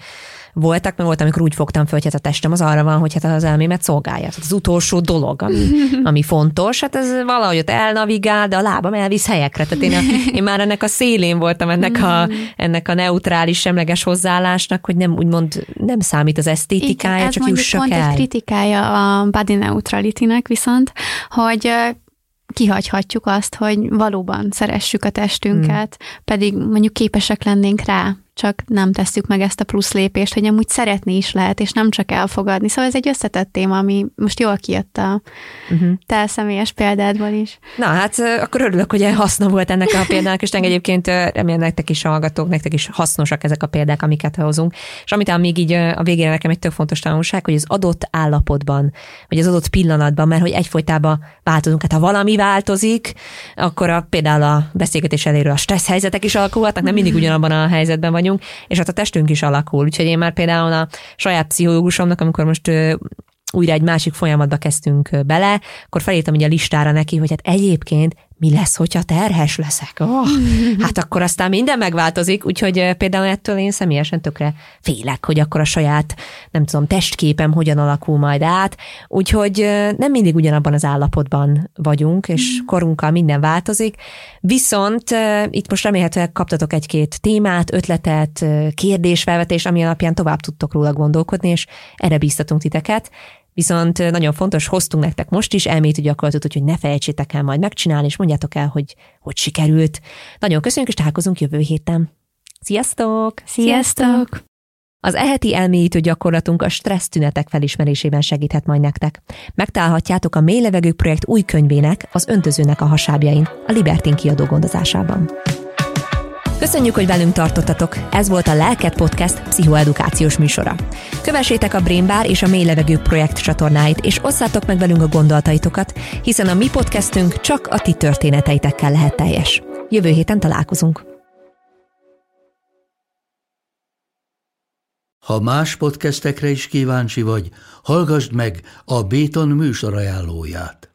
voltak, mert volt, amikor úgy fogtam föl, hogy hát a testem az arra van, hogy hát az elmémet szolgálja. Tehát az utolsó dolog, ami, ami fontos, hát ez valahogy ott elnavigál, de a lábam elvisz helyekre. Tehát én, a, én már ennek a szélén voltam, ennek a, ennek a neutrális, semleges hozzáállásnak, hogy nem úgymond nem számít az esztétikája, Igen, csak jussak pont el. egy kritikája a body neutrality-nek viszont, hogy kihagyhatjuk azt, hogy valóban szeressük a testünket, hmm. pedig mondjuk képesek lennénk rá csak nem tesszük meg ezt a plusz lépést, hogy amúgy szeretni is lehet, és nem csak elfogadni. Szóval ez egy összetett téma, ami most jól kijött a uh-huh. te személyes példádból is. Na hát akkor örülök, hogy haszna volt ennek a példának, és egyébként remélem nektek is hallgatók, nektek is hasznosak ezek a példák, amiket hozunk. És amit még így a végére nekem egy tök fontos tanulság, hogy az adott állapotban, vagy az adott pillanatban, mert hogy egyfolytában változunk, hát ha valami változik, akkor a, például a beszélgetés elérő a stressz helyzetek is alakulhatnak, nem mindig ugyanabban a helyzetben vagy vagyunk, és hát a testünk is alakul. Úgyhogy én már például a saját pszichológusomnak, amikor most újra egy másik folyamatba kezdtünk bele, akkor felírtam ugye a listára neki, hogy hát egyébként mi lesz, hogyha terhes leszek? Oh, hát akkor aztán minden megváltozik, úgyhogy például ettől én személyesen tökre félek, hogy akkor a saját, nem tudom, testképem hogyan alakul majd át, úgyhogy nem mindig ugyanabban az állapotban vagyunk, és mm. korunkkal minden változik, viszont itt most remélhetőleg kaptatok egy-két témát, ötletet, kérdésfelvetés, ami alapján tovább tudtok róla gondolkodni, és erre bíztatunk titeket. Viszont nagyon fontos, hoztunk nektek most is elmélyítő gyakorlatot, úgyhogy ne felejtsétek el majd megcsinálni, és mondjátok el, hogy hogy sikerült. Nagyon köszönjük, és találkozunk jövő héten. Sziasztok! Sziasztok! Az eheti elmélyítő gyakorlatunk a stressz tünetek felismerésében segíthet majd nektek. Megtalálhatjátok a Mély Levegők projekt új könyvének, az öntözőnek a hasábjain, a Libertin kiadó gondozásában. Köszönjük, hogy velünk tartottatok. Ez volt a Lelket Podcast pszichoedukációs műsora. Kövessétek a Brainbar és a Mély Levegő projekt csatornáit, és osszátok meg velünk a gondolataitokat, hiszen a mi podcastünk csak a ti történeteitekkel lehet teljes. Jövő héten találkozunk. Ha más podcastekre is kíváncsi vagy, hallgassd meg a Béton műsor ajánlóját.